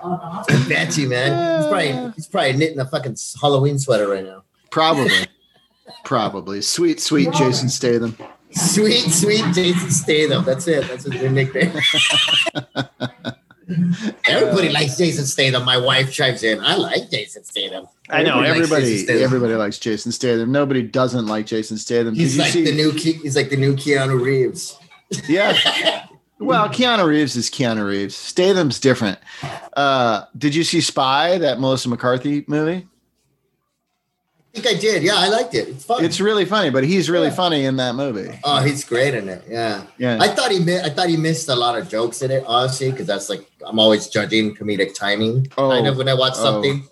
I bet you, man. He's probably he's probably knitting a fucking Halloween sweater right now. Probably. Probably. Sweet, sweet Jason Statham. Sweet, sweet Jason Statham. That's it. That's his nickname. Everybody likes Jason Statham. My wife chimes in. I like Jason Statham. I know likes everybody. Jason Everybody likes Jason Statham. Nobody doesn't like Jason Statham. He's Did you like see- the new. Ke- He's like the new Keanu Reeves. Yeah. Well, Keanu Reeves is Keanu Reeves. Statham's different. Uh, did you see Spy, that Melissa McCarthy movie? I think I did. Yeah, I liked it. It's fun. It's really funny, but he's really Yeah. funny in that movie. oh, he's great in it. Yeah. Yeah. I thought he mi- I thought he missed a lot of jokes in it, honestly, because that's like I'm always judging comedic timing Oh, kind of when I watch oh. something.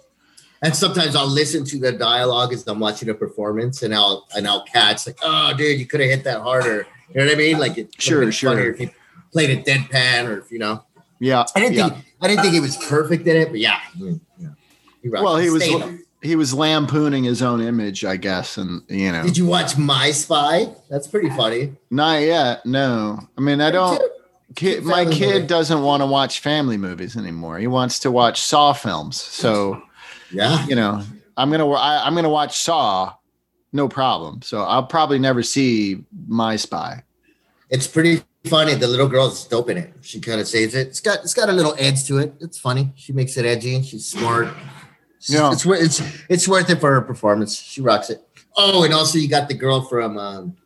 And sometimes I'll listen to the dialogue as I'm watching a performance, and I'll and I'll catch like, oh, dude, you could have hit that harder. You know what I mean? Like it Sure, sure. funnier played it deadpan, or if you know. yeah. I didn't yeah. think I didn't think he was perfect in it, but yeah, mm, yeah. He Well, he was Statham. he was lampooning his own image, I guess, and you know, Did you watch My Spy? That's pretty funny. not yet. No, I mean, I don't. Kid, my kid movie. doesn't want to watch family movies anymore. He wants to watch Saw films. So Yeah. you know, I'm gonna I, I'm gonna watch Saw, no problem. So I'll probably never see My Spy. It's pretty funny. The little girl's dope in it. She kind of saves it. It's got it's got a little edge to it. It's funny. She makes it edgy. And she's smart. It's- Yeah. It's wor- it's it's worth it for her performance. She rocks it. Oh, and also you got the girl from um,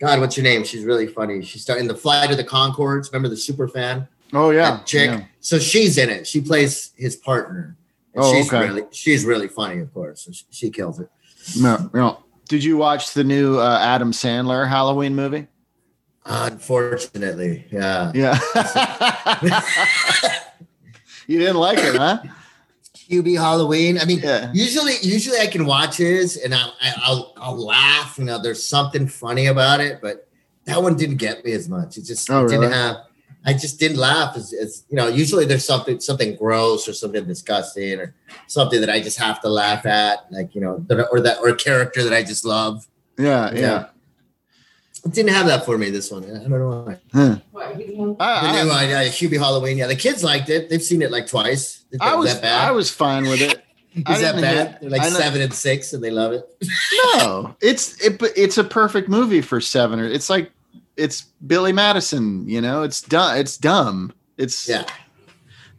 God, what's her name? She's really funny. She's starting the flight of the Conchords. Remember the super fan? Oh yeah, that chick. yeah. So she's in it. She plays his partner. And Oh, she's okay. really she's really funny, of course. So she, she kills it. No, no. Did you watch the new uh, Adam Sandler Halloween movie? Unfortunately, yeah. Yeah. you didn't like it, huh? Hubie Halloween. I mean, Yeah. usually, usually I can watch his and I, I, I'll, I'll laugh. You know, there's something funny about it, but that one didn't get me as much. It just Oh, it didn't really? have. I just didn't laugh. As, as you know, usually there's something something gross or something disgusting or something that I just have to laugh at, like you know, or that or a character that I just love. Yeah, yeah. Yeah. It didn't have that for me. This one, I don't know why. Huh. What, you The I, new I, uh, Hubie Halloween. Yeah, the kids liked it. They've seen it like twice. Is I that was bad? I was fine with it. Is I that bad? hate- They're like seven and six, and they love it. No, it's it, but it's a perfect movie for seven. Or it's like it's Billy Madison. You know, it's dumb. It's dumb. It's Yeah,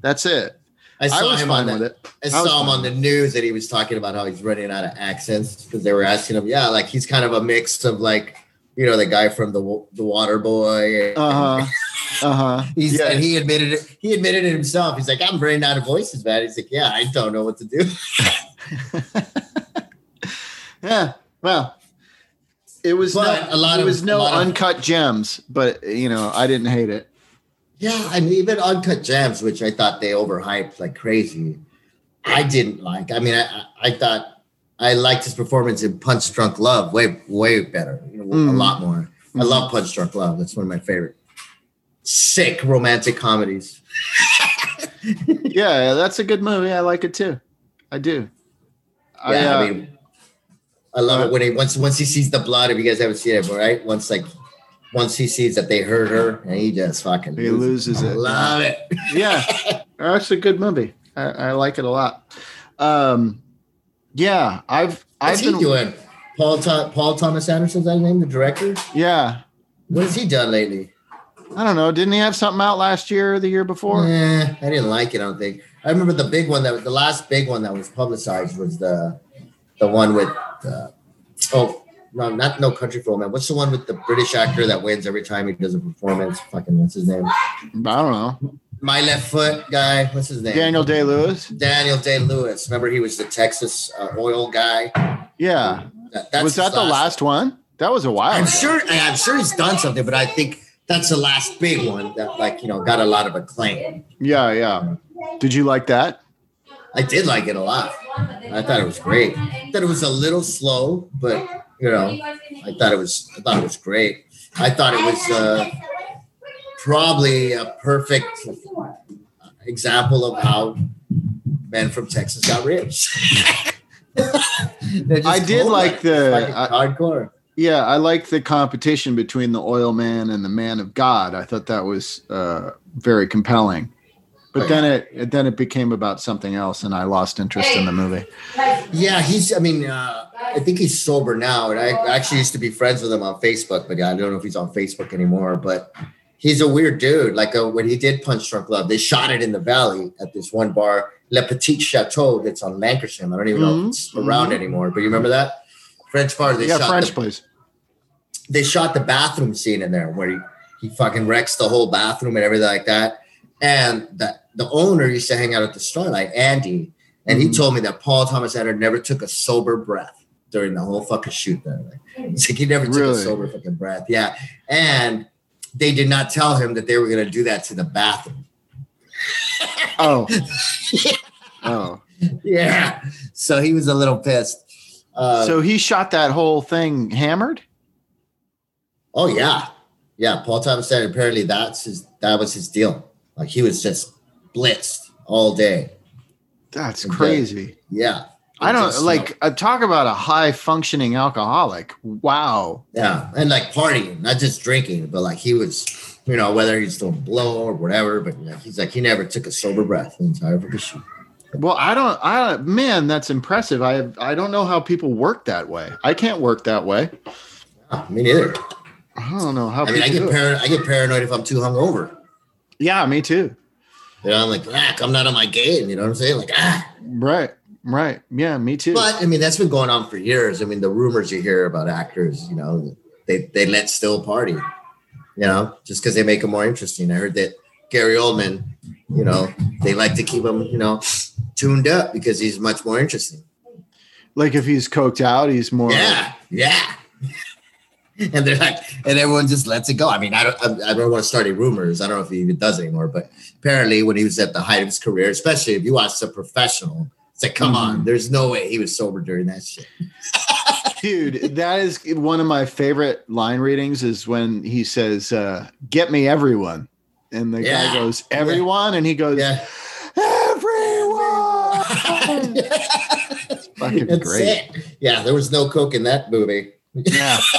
That's it. I I saw was him fine on with the, it. I I saw him on the news that he was talking about how he's running out of accents because they were asking him, yeah, like he's kind of a mix of like, you know, the guy from the the Water Boy. Uh huh. Uh huh. He's yeah. and he admitted it. He admitted it himself. He's like, I'm running out of voices, man. He's like, yeah, I don't know what to do. yeah. Well, it was But no, a lot it was a no lot of- uncut gems, but you know, I didn't hate it. Yeah, and even Uncut Gems, which I thought they overhyped like crazy, I didn't like. I mean, I, I I thought I liked his performance in Punch Drunk Love way, way better, you know, a Mhm. lot more. I love Punch Drunk Love. That's one of my favorite sick romantic comedies. Yeah, that's a good movie. I like it too. I do. I, yeah, uh, I mean, I love uh, it when he once once he sees the blood. If you guys haven't seen it, right? Once like once he sees that they hurt her, and he just fucking He loses I it. Love it. yeah, that's a good movie. I, I like it a lot. Um, yeah, I've What's I've he been doing? Paul Tho- Paul Thomas Anderson's that name, the director. yeah. What has he done lately? I don't know. Didn't he have something out last year or the year before? Eh, I didn't like it. I don't think. I remember the big one that was the last big one that was publicized was the the one with uh, oh no not no country for Old man. What's the one with the British actor that wins every time he does a performance? Fucking what's his name? I don't know. My left foot guy. What's his name? Daniel Day Lewis. Daniel Day Lewis. Remember he was the Texas uh, oil guy. Yeah. That, that's was that his the last one? That was a while. I'm ago. sure. I'm sure he's done something, but I think that's the last big one that like you know got a lot of acclaim. Yeah, yeah. Did you like that? I did like it a lot. I thought it was great. I thought it was a little slow, but you know, I thought it was. I thought it was great. I thought it was uh, probably a perfect example of how men from Texas got rich. I did cold, like the- I- hardcore. Yeah, I liked the competition between the oil man and the man of God. I thought that was uh, very compelling. But Oh, then it then it became about something else, and I lost interest in the movie. Yeah, he's. I mean, uh, I think he's sober now, and I actually used to be friends with him on Facebook, but I don't know if he's on Facebook anymore. But he's a weird dude. Like uh, when he did Punch Drunk Love, they shot it in the valley at this one bar, Le Petit Chateau, that's on Lankershim. I don't even know if it's Mhm, around mhm. anymore. But you remember that French bar? They yeah, shot French the, please. they shot the bathroom scene in there where he, he fucking wrecks the whole bathroom and everything like that. And the, the owner used to hang out at the Starlight, Andy, and he Mhm. told me that Paul Thomas Anderson never took a sober breath during the whole fucking shoot. There, like, it's like he never took a sober fucking breath. Yeah, and they did not tell him that they were going to do that to the bathroom. Oh, oh. Yeah, so he was a little pissed. Uh, So he shot that whole thing hammered. Oh yeah, yeah. Paul Thomas said apparently that's his that was his deal. Like he was just blitzed all day. That's crazy. Yeah, I don't like uh, talk about a high functioning alcoholic. Wow. Yeah, and like partying, not just drinking, but like he was, you know, whether he's doing blow or whatever. But like, he's like he never took a sober breath the entire shoot. Well, I don't. I. Man, that's impressive. I I don't know how people work that way. I can't work that way. Ah, me neither. I don't know how. I mean, I get paranoid. I get paranoid if I'm too hungover. Yeah, me too. You know, I'm like, ah, I'm not on my game. You know what I'm saying? Like, ah. Right. Right. Yeah, me too. But I mean, that's been going on for years. I mean, the rumors you hear about actors, you know, they they let still party, you know, just because they make them more interesting. I heard that Gary Oldman, you know, they like to keep him, you know, tuned up because he's much more interesting. like if he's coked out, he's more. Yeah, yeah. and they're like, and everyone just lets it go. I mean, I don't, I, I don't want to start any rumors. I don't know if he even does anymore, but apparently, when he was at the height of his career, especially if you watch The Professional, it's like, come on, Mhm. there's no way he was sober during that shit. Dude, that is one of my favorite line readings is when he says, uh, get me everyone. And the Yeah. guy goes, everyone? And he goes, Yeah. everyone. fucking That's great. it. Yeah, there was no coke in that movie. Yeah.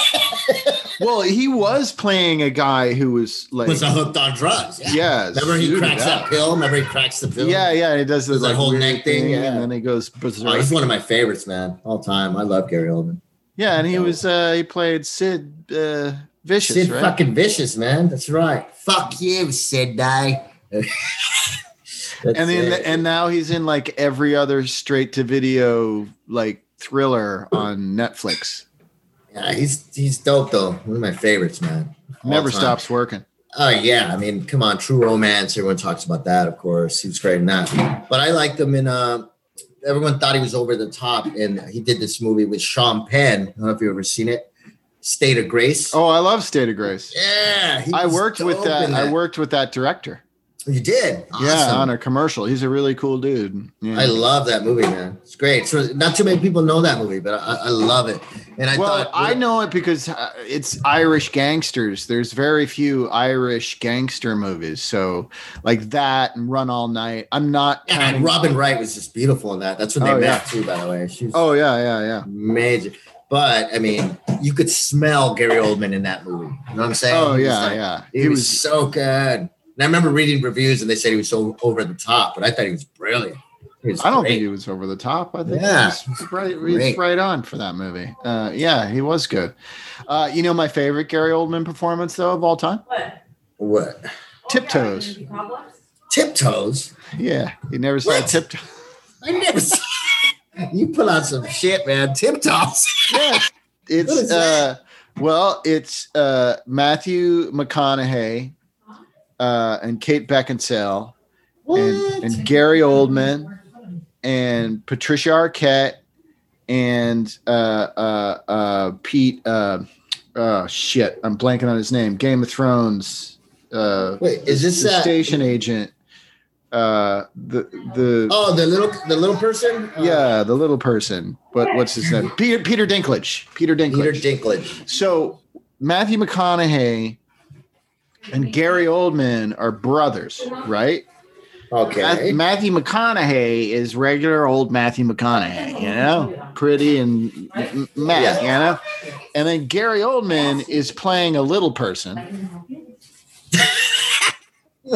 well, he was playing a guy who was like, was hooked on drugs. Yeah. yeah. Remember he cracks up. that pill? Remember he cracks the pill? Yeah, yeah. He does the Does that like, whole neck thing, yeah. and then he goes Oh, he's one of my favorites, man, all time. I love Gary Oldman. yeah, and he was uh he played Sid uh Vicious, Sid right? fucking vicious, man. That's right. Fuck you, Sid Die. and then and now he's in like every other straight to video like thriller on Netflix. Yeah, he's he's dope though. One of my favorites, man. All Never time. stops working. Oh yeah, I mean, come on, True Romance. Everyone talks about that, of course. He was great in that. But I liked him in. Uh, everyone thought he was over the top, and he did this movie with Sean Penn. I don't know if you've ever seen it. State of Grace. Oh, I love State of Grace. yeah, I worked with dope that. I worked with that director. You did. Yeah, on a commercial. He's a really cool dude. Yeah. I love that movie, man. It's great. So not too many people know that movie, but I, I love it. And I well, thought, I know it because uh, it's Irish gangsters. There's very few Irish gangster movies. So, like that and Run All Night. I'm not counting. and Robin Wright was just beautiful in that. That's when they Oh, met yeah. too, by the way. She was Oh yeah, yeah, yeah. major. But I mean, you could smell Gary Oldman in that movie. You know what I'm saying? Oh yeah, like- yeah. He, was, so good. And I remember reading reviews and they said he was so over the top, but I thought he was brilliant. He was I don't great. think he was over the top. I think Yeah. he was right, he was Great. right on for that movie. Uh, yeah, he was good. Uh, you know my favorite Gary Oldman performance though of all time? What? what Tiptoes. Problems? tiptoes. Yeah, you never saw What? tiptoes. I never. seen- you put on some shit, man. Tiptoes. Yeah, it's is uh, that? well, it's uh, Matthew McConaughey uh, and Kate Beckinsale and, and Gary Oldman and Patricia Arquette and uh, uh, uh, Pete. Uh, oh shit, I'm blanking on his name. Game of Thrones. Uh, Wait, is this the uh, station agent? Uh, the the Oh, the little the little person. Uh, yeah, the little person. But what's his name? Peter Peter Dinklage. Peter Dinklage. Peter Dinklage. So Matthew McConaughey and Gary Oldman are brothers, right? Okay. Matthew McConaughey is regular old Matthew McConaughey, you know, pretty and Matt, you know. And then Gary Oldman is playing a little person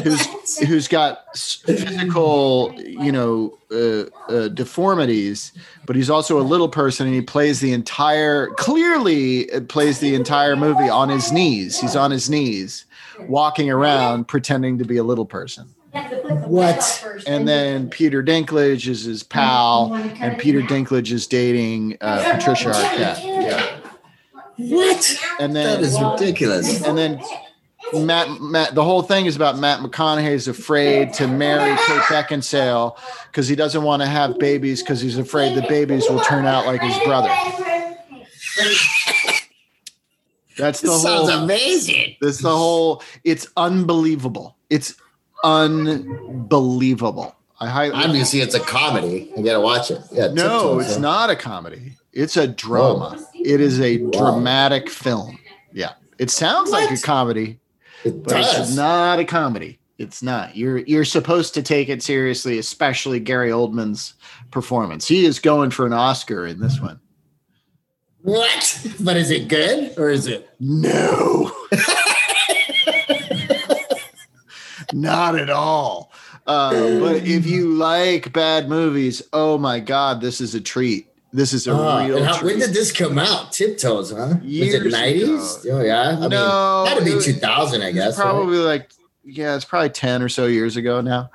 who's who's got physical, you know, uh, uh, deformities, but he's also a little person, and he plays the entire clearly plays the entire movie on his knees. He's on his knees, walking around pretending to be a little person. What? And then Peter Dinklage is his pal, and Peter Dinklage is dating uh, Patricia Arquette. Yeah, What? and then is ridiculous. and then Matt, Matt, the whole thing is about Matt McConaughey is afraid to marry Kate Beckinsale because he doesn't want to have babies because he's afraid the babies will turn out like his brother. That's the This sounds whole. amazing. That's the whole. It's unbelievable. It's unbelievable. I highly. Obviously, it's a comedy. You gotta watch it. Yeah. no, it's not a comedy. It's a drama. It is a dramatic film. Yeah, it sounds like a comedy, It but it's not a comedy. It's not. You're you're supposed to take it seriously, especially Gary Oldman's performance. He is going for an Oscar in this one. What? But is it good or is it? No. Not at all. Uh, but if you like bad movies, oh my God, this is a treat. This is a Ah, real how- treat. when did this come out? Tiptoes, huh? was it nineties? Oh yeah. I mean, No, that'd be two thousand, I guess. right? probably like, yeah, it's probably 10 or so years ago now.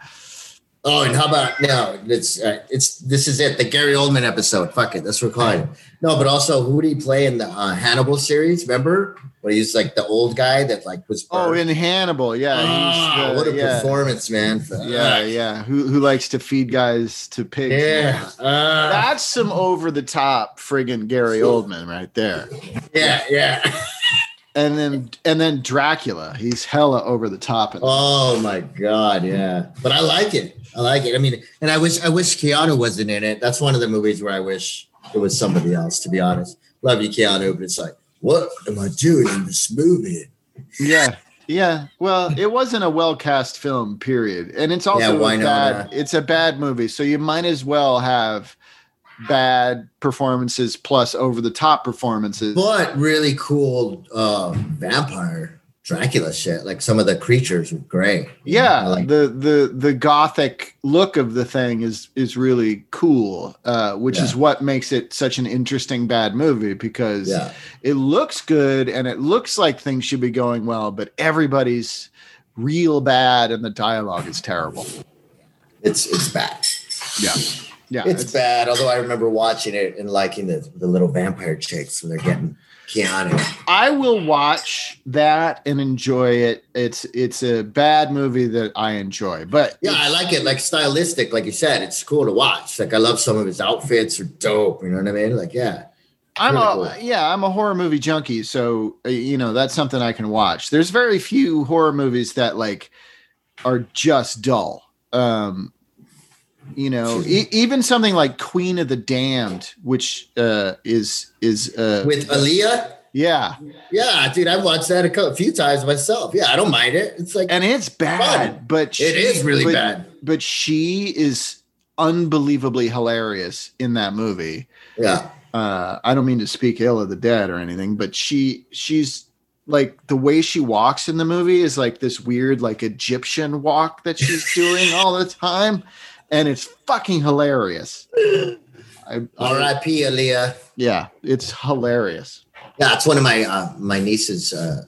Oh, and how about no? It's uh, it's this is it. The Gary Oldman episode. Fuck it, let's record it. No, but also who did he play in the uh, Hannibal series? Remember when he's like the old guy that like was. Oh, in Hannibal. Yeah. Ah, he's the- what a yeah, performance, man! Yeah. Yeah. Who, who likes to feed guys to pigs? yeah, uh, That's some over the top friggin' Gary Oldman right there. yeah, yeah. And then and then Dracula. He's hella over the top. Oh my god, yeah. But I like it. I like it. I mean, and I wish I wish Keanu wasn't in it. That's one of the movies where I wish it was somebody else. To be honest, love you, Keanu, but it's like, what am I doing in this movie? Yeah. Yeah. Well, it wasn't a well cast film, period. And it's also Yeah, a bad it's a bad movie. So you might as well have bad performances plus over the top performances. But really cool uh, vampire Dracula shit. Like some of the creatures were great. yeah, like- the the the gothic look of the thing is is really cool, uh, which is what makes it such an interesting bad movie because Yeah. it looks good and it looks like things should be going well, but everybody's real bad and the dialogue is terrible. It's it's bad. Yeah. Yeah. It's bad. Although I remember watching it and liking the, the little vampire chicks when they're getting Keanu. I will watch that and enjoy it. It's it's a bad movie that I enjoy, but Yeah, I like it. Like stylistic, like you said, it's cool to watch. Like I love some of his outfits are dope. You know what I mean? Like yeah, I'm really a cool. yeah, I'm a horror movie junkie, so uh, you know that's something I can watch. There's very few horror movies that like are just dull. Um, you know, e- even something like Queen of the Damned, which uh, is is uh, with Aaliyah. yeah, Yeah, dude, I've watched that a couple, a few times myself. Yeah, I don't mind it. It's like and it's bad, Fun. but it is really but- bad. But she is unbelievably hilarious in that movie. Yeah, uh i don't mean to speak ill of the dead or anything but she she's like the way she walks in the movie is like this weird like egyptian walk that she's doing all the time and it's fucking hilarious I, R.I.P. Aaliyah. yeah it's hilarious Yeah, it's one of my uh, my nieces. Uh,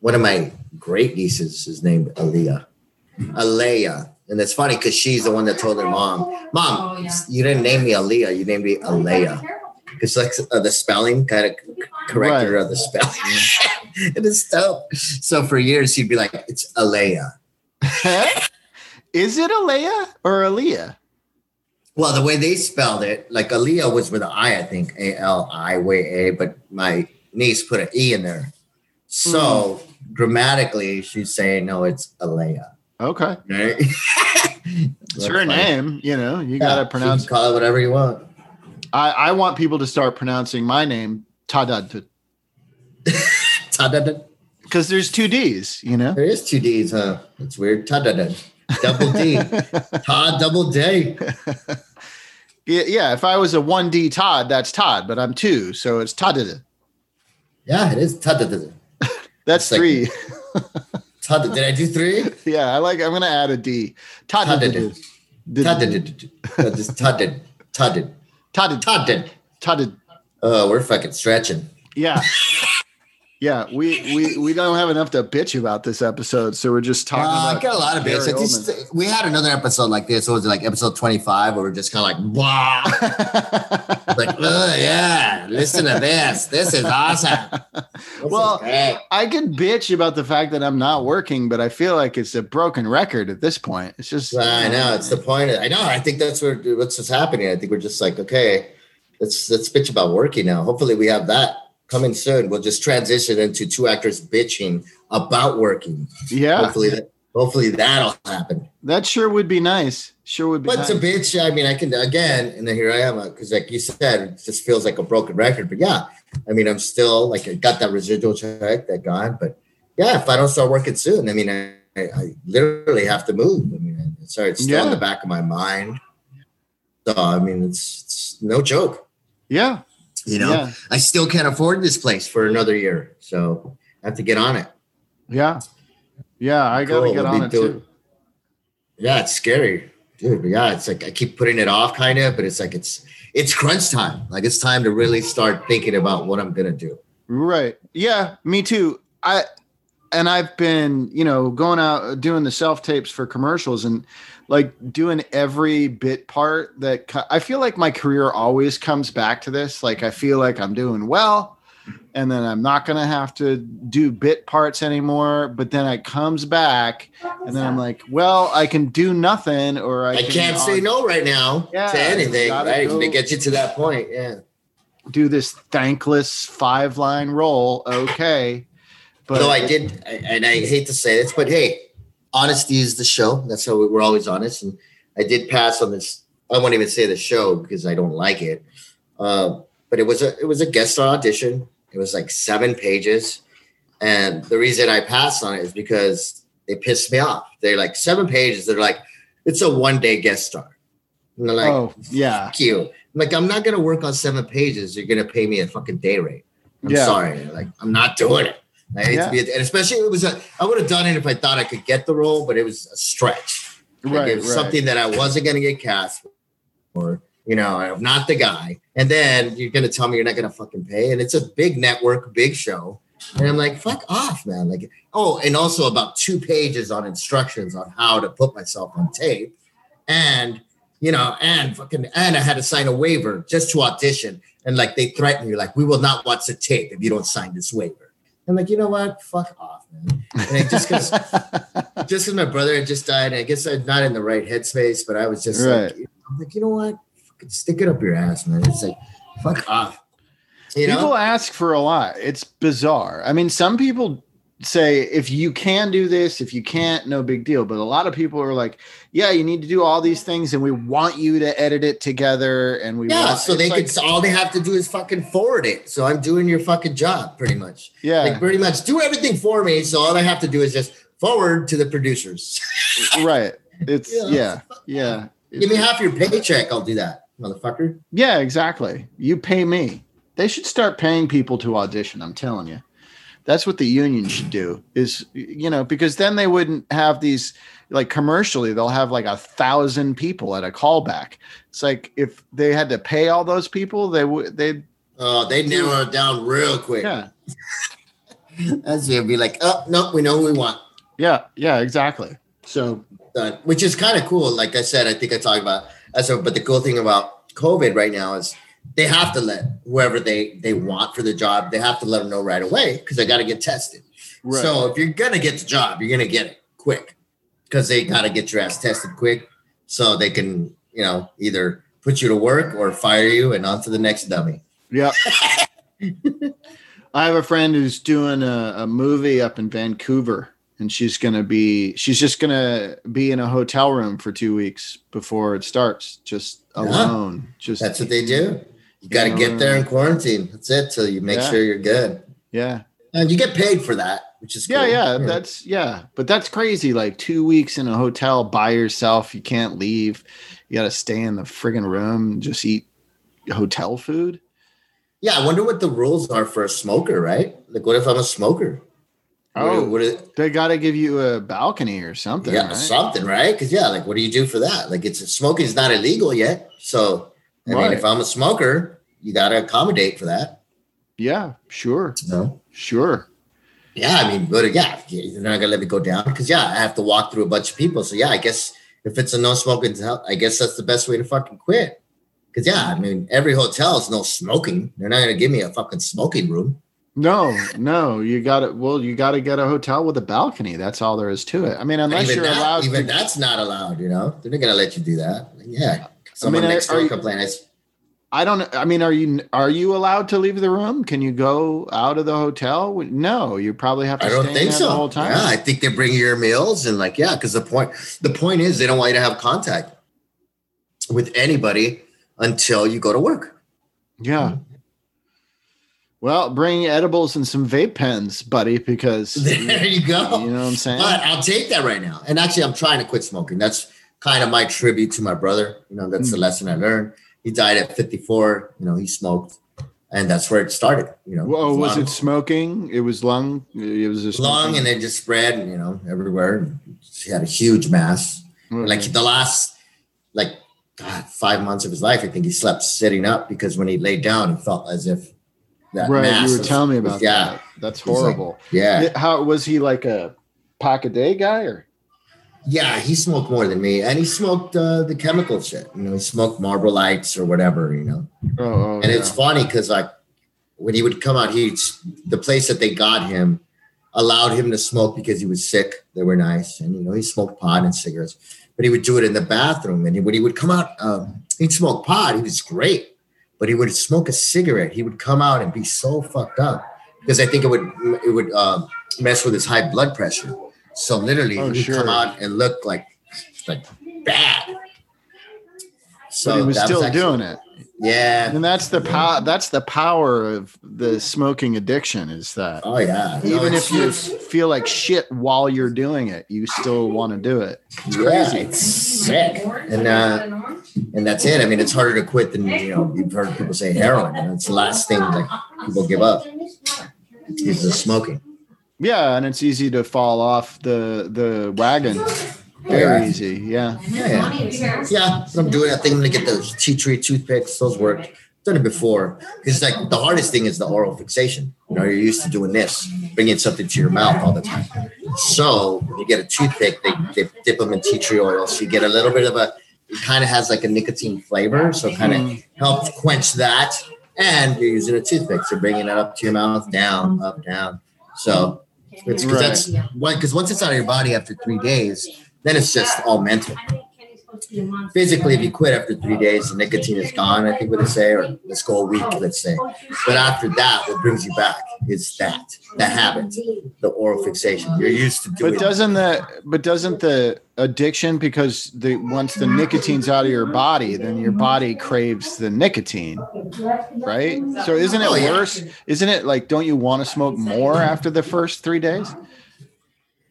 one of my great nieces is named Aaliyah. Alea. And it's funny because she's the one that told her mom, Mom, Oh, yeah. you didn't name me Aaliyah, you named me Alea. Because like uh, the spelling kind of corrected her Right. on the spelling. it is dope. So for years she'd be like, it's Alea. Is it Alea or Aaliyah? Well, the way they spelled it, like Aaliyah was with an I, I think, A L I way A, but my niece put an E in there. So hmm. grammatically, she's saying, no, it's Alea. okay Right? it's her name you know you gotta pronounce call it whatever you want. I, I want people to start pronouncing my name Tadad Ta-da-da. because there's two d's you know There is two D's, huh? It's weird. Ta-da-da. Double D. Ta double D. Yeah, yeah. If I was a one D Todd, that's Todd, but I'm two, so it's Todd. Yeah, it is. Ta-da-da. That's It's three. Ta-da. Did I do three? yeah, I like. I'm gonna add a D. Todd. Ta-da-da. No, Just ta-da. Ta-da. Todd. Ta-da. Todd. Oh, we're fucking stretching. Yeah. Yeah, we, we we don't have enough to bitch about this episode, so we're just talking Uh, I about. got a lot of. Gary Like this- we had another episode like this. What was it like episode 25 where we're just kind of like, wow. like, oh, yeah, listen to this. This is awesome. This Well, great. I can bitch about the fact that I'm not working, but I feel like it's a broken record at this point. It's just I know it's the point. Of, I know. I think that's where what's what's happening. I think we're just like, okay, let's let's bitch about working now. Hopefully, we have that coming soon. We'll just transition into two actors bitching about working. yeah, Hopefully, that hopefully that'll happen. that sure would be nice. Sure would be. But nice. to bitch, I mean, I can again, and then here I am uh, because, like you said, it just feels like a broken record. But yeah, I mean, I'm still like I got that residual check that gone. But yeah, if I don't start working soon, I mean, I, I, literally have to move. I mean, sorry, it's still in the back of my mind. So I mean, it's, it's no joke. Yeah. You know, Yeah. I still can't afford this place for another year, so I have to get on it. Yeah. Yeah. I got to Cool, get on it too. Yeah, it's scary, dude. Yeah, it's like I keep putting it off, kind of, but it's like it's it's crunch time. Like it's time to really start thinking about what I'm gonna do. Right. Yeah, me too. I and I've been, you know, going out doing the self tapes for commercials and like doing every bit part that co- I feel like my career always comes back to this. Like I feel like I'm doing well and then I'm not going to have to do bit parts anymore, but then it comes back and then I'm like, well, I can do nothing or I, I, can can't say no right now Yeah, to anything, right? go. To get you to that point, yeah. do this thankless five line role. Okay. But Though I did, and I hate to say this, but hey, honesty is the show. That's how we, we're always honest. And I did pass on this. I won't even say the show because I don't like it. Uh, but it was a it was a guest star audition. It was like seven pages, and the reason I passed on it is because they pissed me off. They're like seven pages. They're like, it's a one day guest star. And they're like, oh, yeah. fuck you. I'm like, I'm not gonna work on seven pages. You're gonna pay me a fucking day rate. I'm Yeah. sorry. Like, I'm not doing it. I hate Yeah. to be, and especially it was a. I would have done it if I thought I could get the role, but it was a stretch. Like, Right. it was right. something that I wasn't gonna get cast for. You know, I'm not the guy. And then you're gonna tell me you're not gonna fucking pay, and it's a big network, big show. And I'm like, fuck off, man. Like, oh, and also about two pages on instructions on how to put myself on tape. And you know, and fucking, and I had to sign a waiver just to audition. And like they threatened you, like, we will not watch the tape if you don't sign this waiver. I'm like, you know what? Fuck off, man. And it just because just because my brother had just died, I guess I'm not in the right headspace, but I was just like, I'm like, you know what? Fucking stick it up your ass, man. It's like, fuck off. You know? people ask for a lot. It's bizarre. I mean, some people say if you can do this, if you can't, no big deal. But a lot of people are like, yeah, you need to do all these things, and we want you to edit it together, and we yeah, want, so they it's could all they have to do is fucking forward it. So I'm doing your fucking job pretty much. yeah, Like pretty much do everything for me. So all I have to do is just forward to the producers. right. It's Yeah. yeah, yeah, Give me half your paycheck, I'll do that, motherfucker. yeah, exactly. You pay me. They should start paying people to audition. I'm telling you. That's what the union should do. Is you know because then they wouldn't have these like commercially. They'll have like a thousand people at a callback. It's like if they had to pay all those people, they would they Oh, they narrow it down real quick. yeah That's it. Be like, oh no, we know we want. yeah yeah exactly. So done, which is kind of cool. Like I said, I think I talked about a, but the cool thing about COVID right now is they have to let whoever they they want for the job, they have to let them know right away because they got to get tested. right. So if you're gonna get the job, you're gonna get it quick because they got to get your ass tested quick so they can you know either put you to work or fire you and on to the next dummy. Yeah. I have a friend who's doing a, a movie up in Vancouver, and she's gonna be she's just gonna be in a hotel room for two weeks before it starts, just Yeah. alone. Just That's what they do. You got to know, get there in quarantine. That's it. Till you make Yeah. sure you're good, yeah. and you get paid for that, which is Yeah, cool. yeah, that's yeah, but that's crazy. Like two weeks in a hotel by yourself, you can't leave. You got to stay in the friggin' room, and just eat hotel food. Yeah, I wonder what the rules are for a smoker, right? Like, what if I'm a smoker? Oh, what, is, they got to give you a balcony or something. yeah, right? something, right? Because yeah, like, what do you do for that? Like, it's smoking is not illegal yet, so I mean, if I'm a smoker, you got to accommodate for that. yeah, sure, No, sure. Yeah, I mean, but yeah, you're not gonna let me go down because yeah, I have to walk through a bunch of people. So yeah, I guess if it's a no smoking, hotel, I guess that's the best way to fucking quit. Because yeah, I mean, every hotel is no smoking. They're not gonna give me a fucking smoking room. No, no, you got to. Well, you got to get a hotel with a balcony. That's all there is to it. I mean, unless even you're that, allowed even to. that's not allowed. You know, they're not gonna let you do that. Yeah, someone I- mean, next door complain. I I don't. I mean, are you are you allowed to leave the room? Can you go out of the hotel? No, you probably have to. I don't stay think so. The whole time. Yeah, I think they bring your meals and like yeah, because the point the point is they don't want you to have contact with anybody until you go to work. Yeah. Well, bring edibles and some vape pens, buddy, because There you go. You know what I'm saying? But I'll take that right now. And actually, I'm trying to quit smoking. That's kind of my tribute to my brother. You know, that's the hmm. lesson I learned. He died at 54. You know, he smoked, and that's where it started. You know, Whoa, was lung, it smoking? It was lung. It was a lung, and it just spread. You know, everywhere. He had a huge mass. Like the last, like God, five months of his life, I think he slept sitting up because when he laid down, he felt as if that right. mass You were was- telling me was- about yeah, that. That's was like- horrible. yeah. Yeah, How was he like a pack a day guy or? Yeah, he smoked more than me, and he smoked uh, the chemical shit. You know, he smoked Marlboro Lights or whatever. You know, Oh, oh and yeah. it's funny because like when he would come out, he the place that they got him allowed him to smoke because he was sick. They were nice, and you know he smoked pot and cigarettes, but he would do it in the bathroom. And he, when he would come out, um, he'd smoke pot. He was great, but he would smoke a cigarette. He would come out and be so fucked up because I think it would it would uh, mess with his high blood pressure. So literally, Oh, he would sure. come out and look like like bad. So but he was still actually- doing it, Yeah. and that's the power. That's the power of the smoking addiction. Is that Oh yeah. Even it's if you feel like shit while you're doing it, you still want to do it. It's Yeah, crazy. it's sick. And uh and that's it. I mean, it's harder to quit than you know, you've heard people say heroin. And it's the last thing that people give up is the smoking. Yeah, and it's easy to fall off the the wagon. Very easy. Yeah. Yeah, yeah. Yeah, I'm doing I think I'm gonna get those tea tree toothpicks. Those work. Done it before. Because like the hardest thing is the oral fixation. You know, you're used to doing this, bringing something to your mouth all the time. So when you get a toothpick, they, they dip them in tea tree oil. So you get a little bit of a it kind of has like a nicotine flavor. So kind of mm-hmm. helps quench that. And you're using a toothpick. So bringing it up to your mouth, down, up, down. So it's because Right. that's because once it's out of your body after three days, then it's just all mental. Physically, if you quit after three days, the nicotine is gone, I think what they say, or let's go a week, let's say. But after that, what brings you back is that, the habit, the oral fixation. You're used to doing But doesn't the but doesn't the addiction because the once the nicotine's out of your body, then your body craves the nicotine, right? So isn't it Oh, worse? Isn't it like don't you want to smoke more after the first three days?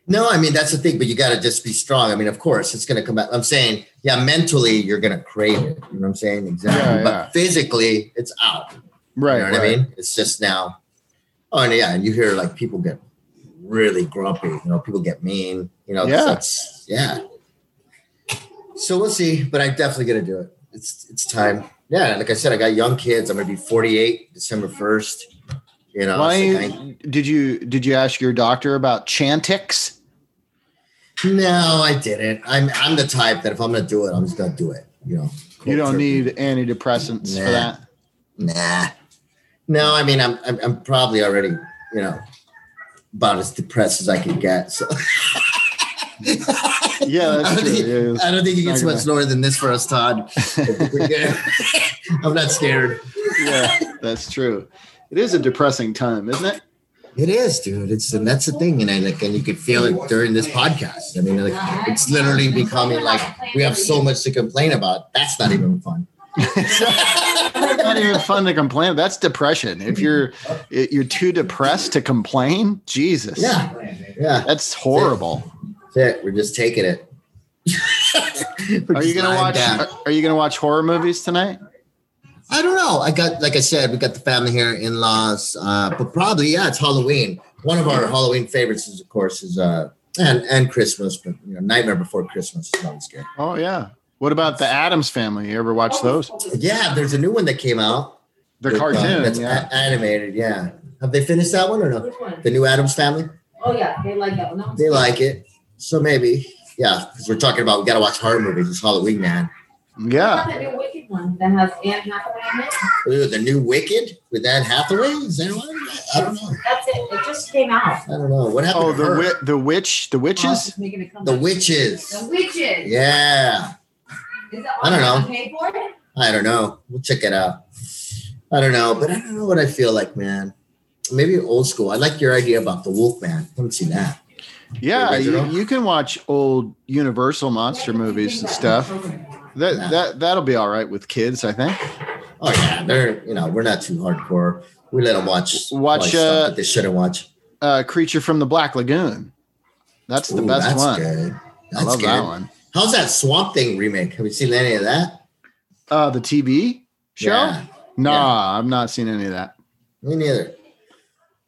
No, I mean that's the thing, but you got to just be strong. I mean, of course, it's going to come back. I'm saying, yeah, mentally you're going to crave it. You know what I'm saying? Exactly. Yeah, yeah. But physically, it's out. Right. you know what right. I mean? It's just now. Oh, and yeah, and you hear like people get really grumpy. You know, people get mean. You know, Yeah. that's yeah. So we'll see, but I'm definitely gonna do it. It's it's time. Yeah, like I said, I got young kids. I'm gonna be 48 December 1st. You know, Why like, you, did you did you ask your doctor about Chantix? I- no, I didn't. I'm I'm the type that if I'm gonna do it, I'm just gonna do it. You know, You don't Cold need turkey. antidepressants for that. Nah. No, I mean I'm, I'm I'm probably already, you know, about as depressed as I can get. So Yeah, I that's don't true. think, Yeah, I don't think it gets much lower than this for us, Todd. I'm not scared. yeah, that's true. It is a depressing time, isn't it? It is, dude. It's and that's the thing, and I, like, and you could feel it during this podcast. I mean, like, it's literally becoming like we have so much to complain about. That's not even fun. It's not even fun to complain. That's depression. If you're you're too depressed to complain, Jesus. Yeah, yeah. That's horrible. That's it. We're just taking it. We're you gonna watch are, are you gonna watch horror movies tonight? I don't know. I got, like I said, we got the family here, in laws, uh, but probably yeah, it's Halloween. One of our Halloween favorites is, of course, is uh, and and Christmas, but you know, Nightmare Before Christmas is always good. Oh yeah. What about the Addams family? You ever watch those? Yeah, there's a new one that came out. The with, uh, cartoon. that's yeah. a- animated. Yeah, have they finished that one or no? Which one? The new Addams Family. Oh, yeah, they like that one. That They good. like it, so maybe yeah, because we're talking about we got to watch horror movies. It's Halloween, man. How Yeah. About the new Wicked one that has Anne Hathaway in it? Ooh, the new Wicked with Anne Hathaway. Is that one? I don't know. That's it. It just came out. I don't know what happened. Oh, to the her? wi- the witch, the Oh, witches. it's making a comeback. the witches. The witches. Yeah. Is that I don't know. Pay for it? I don't know. We'll check it out. I don't know, but I don't know what I feel like, man. Maybe old school. I like your idea about the Wolfman. I haven't seen that. Yeah, you, you can watch old Universal monster movies and stuff. That that that'll be all right with kids, I think. Oh yeah, they're you know we're not too hardcore. We let them watch Watch, uh, they shouldn't watch. Uh, Creature from the Black Lagoon. That's the Ooh, best that's one. Good. I That's love good. that one. How's that Swamp Thing remake? Have you seen any of that? Uh, the TV show? Yeah, Nah, I've not seen any of that. me neither.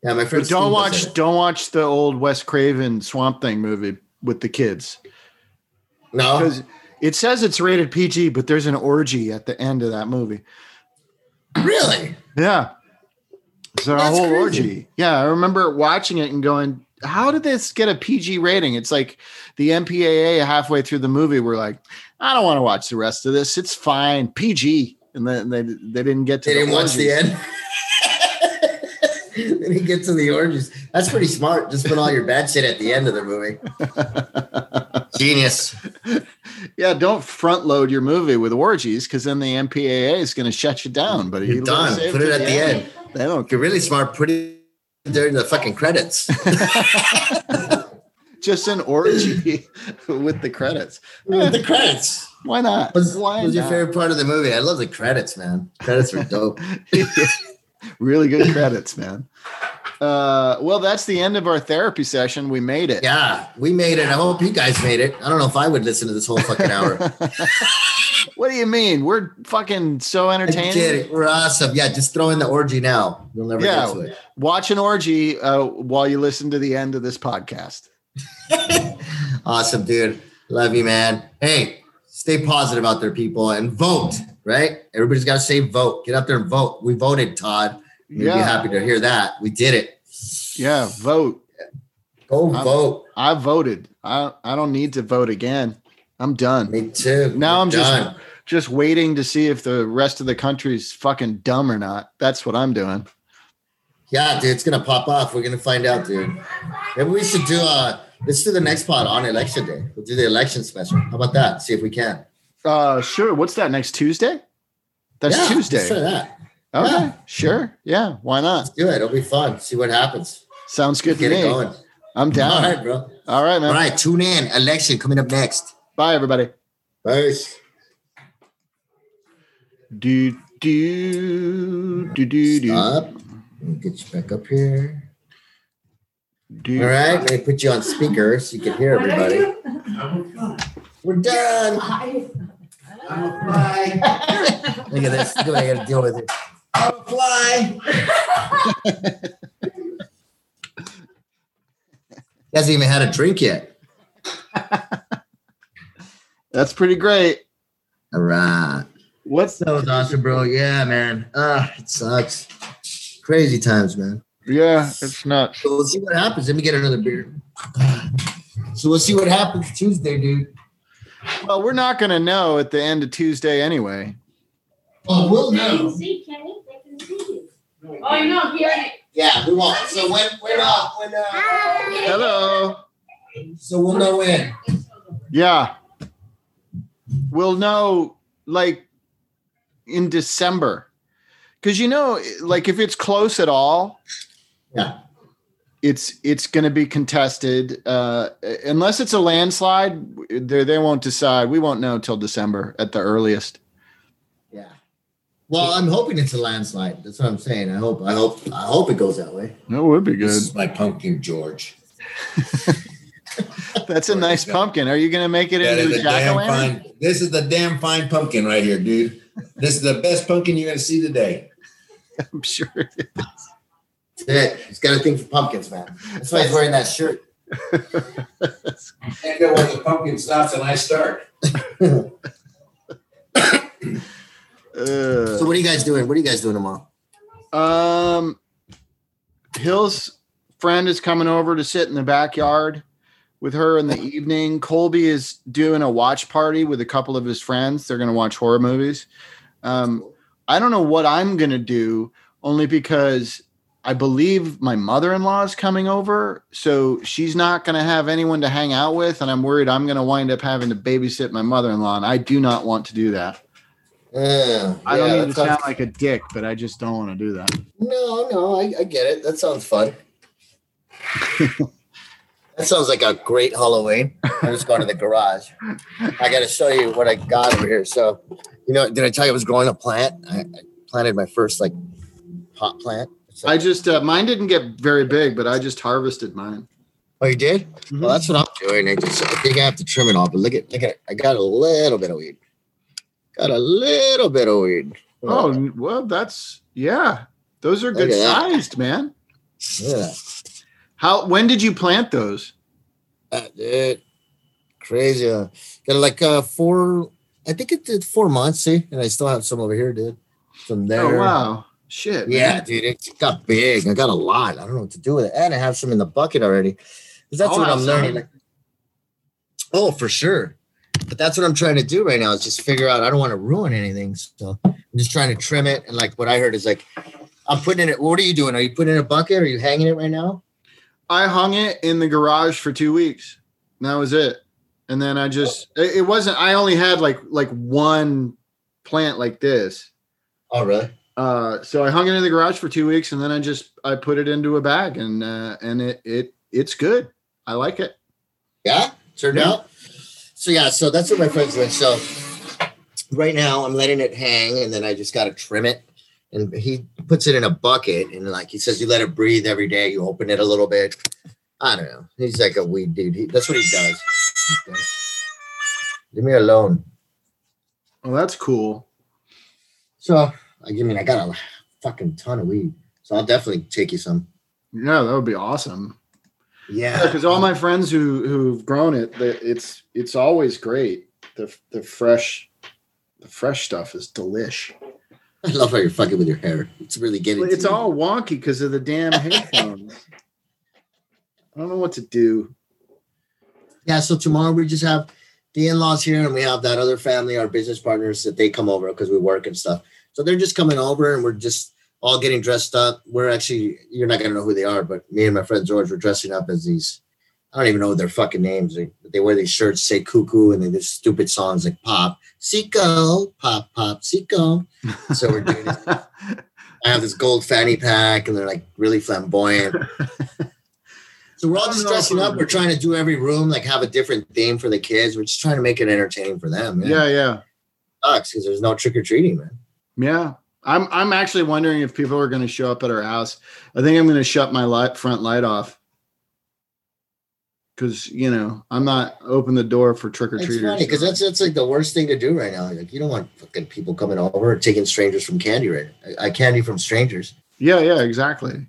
Yeah, my friend. Don't Steve was in watch don't watch the old Wes Craven Swamp Thing movie with the kids No, it says it's rated PG, but there's an orgy at the end of that movie. really. Yeah, it's a That's whole crazy. orgy. Yeah, I remember watching it and going, "How did this get a PG rating?" It's like the MPAA halfway through the movie were like, "I don't want to watch the rest of this. It's fine, PG." And then they they didn't get to They the didn't watch the end. they he gets get to the orgies. That's pretty smart. Just put all your bad shit at the end of the movie. Genius. Yeah, don't front load your movie with orgies because then the MPAA is going to shut you down. But You're done. Put it at the end. They don't you're really smart, put it during the fucking credits. just an orgy with the credits. With the eh, credits. Why not? What's, Why what's your favorite part of the movie? I love the credits, man. Credits are dope. Really good credits, man. Uh, well, that's the end of our therapy session. We made it. Yeah, we made it. I hope you guys made it. I don't know if I would listen to this whole fucking hour. what do you mean? We're fucking so entertaining. We're awesome. Yeah, just throw in the orgy now. You'll never Yeah. get to it. Watch an orgy uh, while you listen to the end of this podcast. Awesome, dude. Love you, man. Hey, stay positive out there, people, and vote, right? Everybody's got to say vote. Get out there and vote. We voted, Todd. You'd Yeah. be happy to hear that. We did it. Yeah, vote. Go I'm- vote. I voted. I I don't need to vote again. I'm done. Me too. Now I'm just Done. just waiting to see if the rest of the country's fucking dumb or not. That's what I'm doing. Yeah, dude, it's gonna pop off. We're gonna find out, dude. Maybe we should do uh let's do the next pod on election day. We'll do the election special. How about that? See if we can. Uh sure. What's that next Tuesday? That's Yeah, Let's try Tuesday. that. Okay. yeah. Sure. Yeah. Why not? Let's do it. It'll be fun. See what happens. Sounds good to Get it me. going. I'm down. right, bro. All right, man. All right, tune in. Election coming up next. Bye everybody. Peace. Do do do do do. Stop. Let me get you back up here. do. All right, let me put you on speaker so you can hear everybody. We're done. Look at this. Look what I got to deal with it. I'm a fly. he hasn't even had a drink yet. That's pretty great. All right. What's That was awesome, bro. Yeah, man. Ah, it sucks. Crazy times, man. yeah, it's nuts. So we'll see what happens. Let me get another beer. So we'll see what happens Tuesday, dude. Well, we're not gonna know at the end of Tuesday anyway. Oh, we'll know. can see, Kenny. They can see you. Oh, you know, here. Yeah, we won't. So when when uh when uh Hello. so we'll know when. Yeah. We'll know like in December. Cause you know, like if it's close at all, Yeah. It's it's gonna be contested. Uh unless it's a landslide, they they won't decide. We won't know till December at the earliest. Yeah. Well, I'm hoping it's a landslide. That's what I'm saying. I hope I hope I hope it goes that way. That would be This good. is my pumpkin, George. That's a nice pumpkin. Are you gonna make it That into a a jack damn o' lantern? fine. This is the damn fine pumpkin right here, dude. This is the best pumpkin you're gonna see today. I'm sure. That's it. He's got a thing for pumpkins, man. That's why he's wearing that shirt. Can't go where the pumpkin stops and I start. Uh, So what are you guys doing? What are you guys doing tomorrow? Um, Hill's friend is coming over to sit in the backyard with her in the evening. Colby is doing a watch party with a couple of his friends. They're going to watch horror movies. Um, I don't know what I'm going to do, only because I believe my mother in law is coming over. So she's not going to have anyone to hang out with. And I'm worried I'm going to wind up having to babysit my mother in law. And I do not want to do that. Uh, I don't mean to sounds- sound like a dick, but I just don't want to do that. No, no, I, I get it. That sounds fun. that sounds like a great Halloween. I'm just going to the garage. I got to show you what I got over here. So, you know, did I tell you I was growing a plant? I, I planted my first like pot plant. It's I just uh, mine didn't get very big, but I just harvested mine. Oh, you did? Mhm. Well, that's what I'm doing. I just I think I have to trim it all, but look at look at I got a little bit of weed. Got a little bit of weed. Oh well, that's yeah. Those are good at that. sized, man. yeah. How? When did you plant those? That dude. Crazy. Uh, got like uh four I think it did four months, see? And I still have some over here, dude. From there. Oh wow, shit. Yeah, man. dude, it got big. I got a lot. I don't know what to do with it. And I have some in the bucket already. that's I'll what I'm learning. Like, oh, for sure. But that's what I'm trying to do right now is just figure out I don't want to ruin anything. So I'm just trying to trim it. And like what I heard is like I'm putting it. What are you doing? Are you putting it in a bucket? Are you hanging it right now? I hung it in the garage for two weeks. And that was it. And then I just it, it wasn't. I only had like like one plant like this. Oh, really? Uh, so I hung it in the garage for two weeks, and then I just I put it into a bag, and uh, and it it it's good. I like it. Yeah, turned Yeah. out. So yeah, so that's what my friends doing. So right now I'm letting it hang, and then I just got to trim it. And he puts it in a bucket, and like he says, you let it breathe every day. You open it a little bit. I don't know. He's like a weed dude. He, that's what he does. Okay. Leave me alone. Well, that's cool. So I mean, I got a fucking ton of weed, so I'll definitely take you some. Yeah, that would be awesome. Yeah, Because all my friends who who've grown it, it's it's always great. The the fresh the fresh stuff is delish. I love how you're fucking with your hair. It's really getting. It's to you. all wonky because of the damn headphones. I don't know what to do. Yeah, so tomorrow we just have the in-laws here and we have that other family, our business partners that they come over because we work and stuff. So they're just coming over and we're just all getting dressed up. We're actually you're not gonna know who they are, but me and my friend George were dressing up as these I don't even know their fucking names. They, they wear these shirts, say cuckoo, and they do stupid songs like pop, Seco, pop, pop, Seco. So we're doing this. I have this gold fanny pack and they're like really flamboyant. So we're all just dressing up. We're trying to do every room like have a different theme for the kids. We're just trying to make it entertaining for them. Man. yeah, yeah. sucks because there's no trick or treating, man. Yeah. I'm I'm actually wondering if people are going to show up at our house. I think I'm going to shut my light front light off. Cuz you know, I'm not open the door for trick or It's treaters. because that's that's like the worst thing to do right now. Like you don't want fucking people coming over and taking strangers from candy right. I, I candy from strangers. Yeah, yeah, exactly.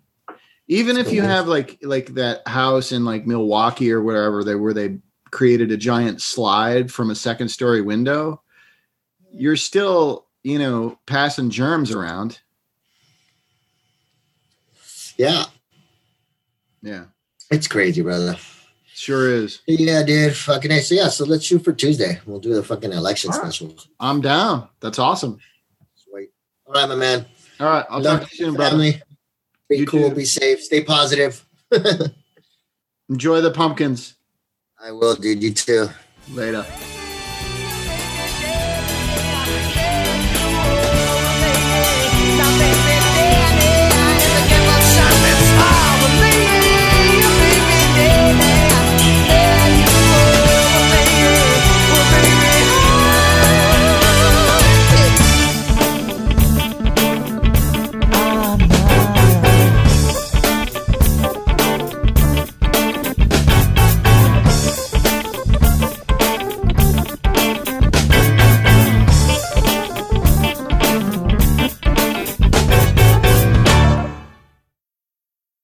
Even if you worst. have like like that house in like Milwaukee or wherever they where they created a giant slide from a second story window, you're still, you know, passing germs around. Yeah, Yeah. it's crazy, brother. Sure is. Yeah, dude. Fucking A. So yeah, so let's shoot for Tuesday. We'll do the fucking election right. special. I'm down. That's awesome. Sweet. All right, my man. All right, I'll Love talk to you soon, brother. Be You cool. too. Be safe. Stay positive. Enjoy the pumpkins. I will, dude. You too. Later.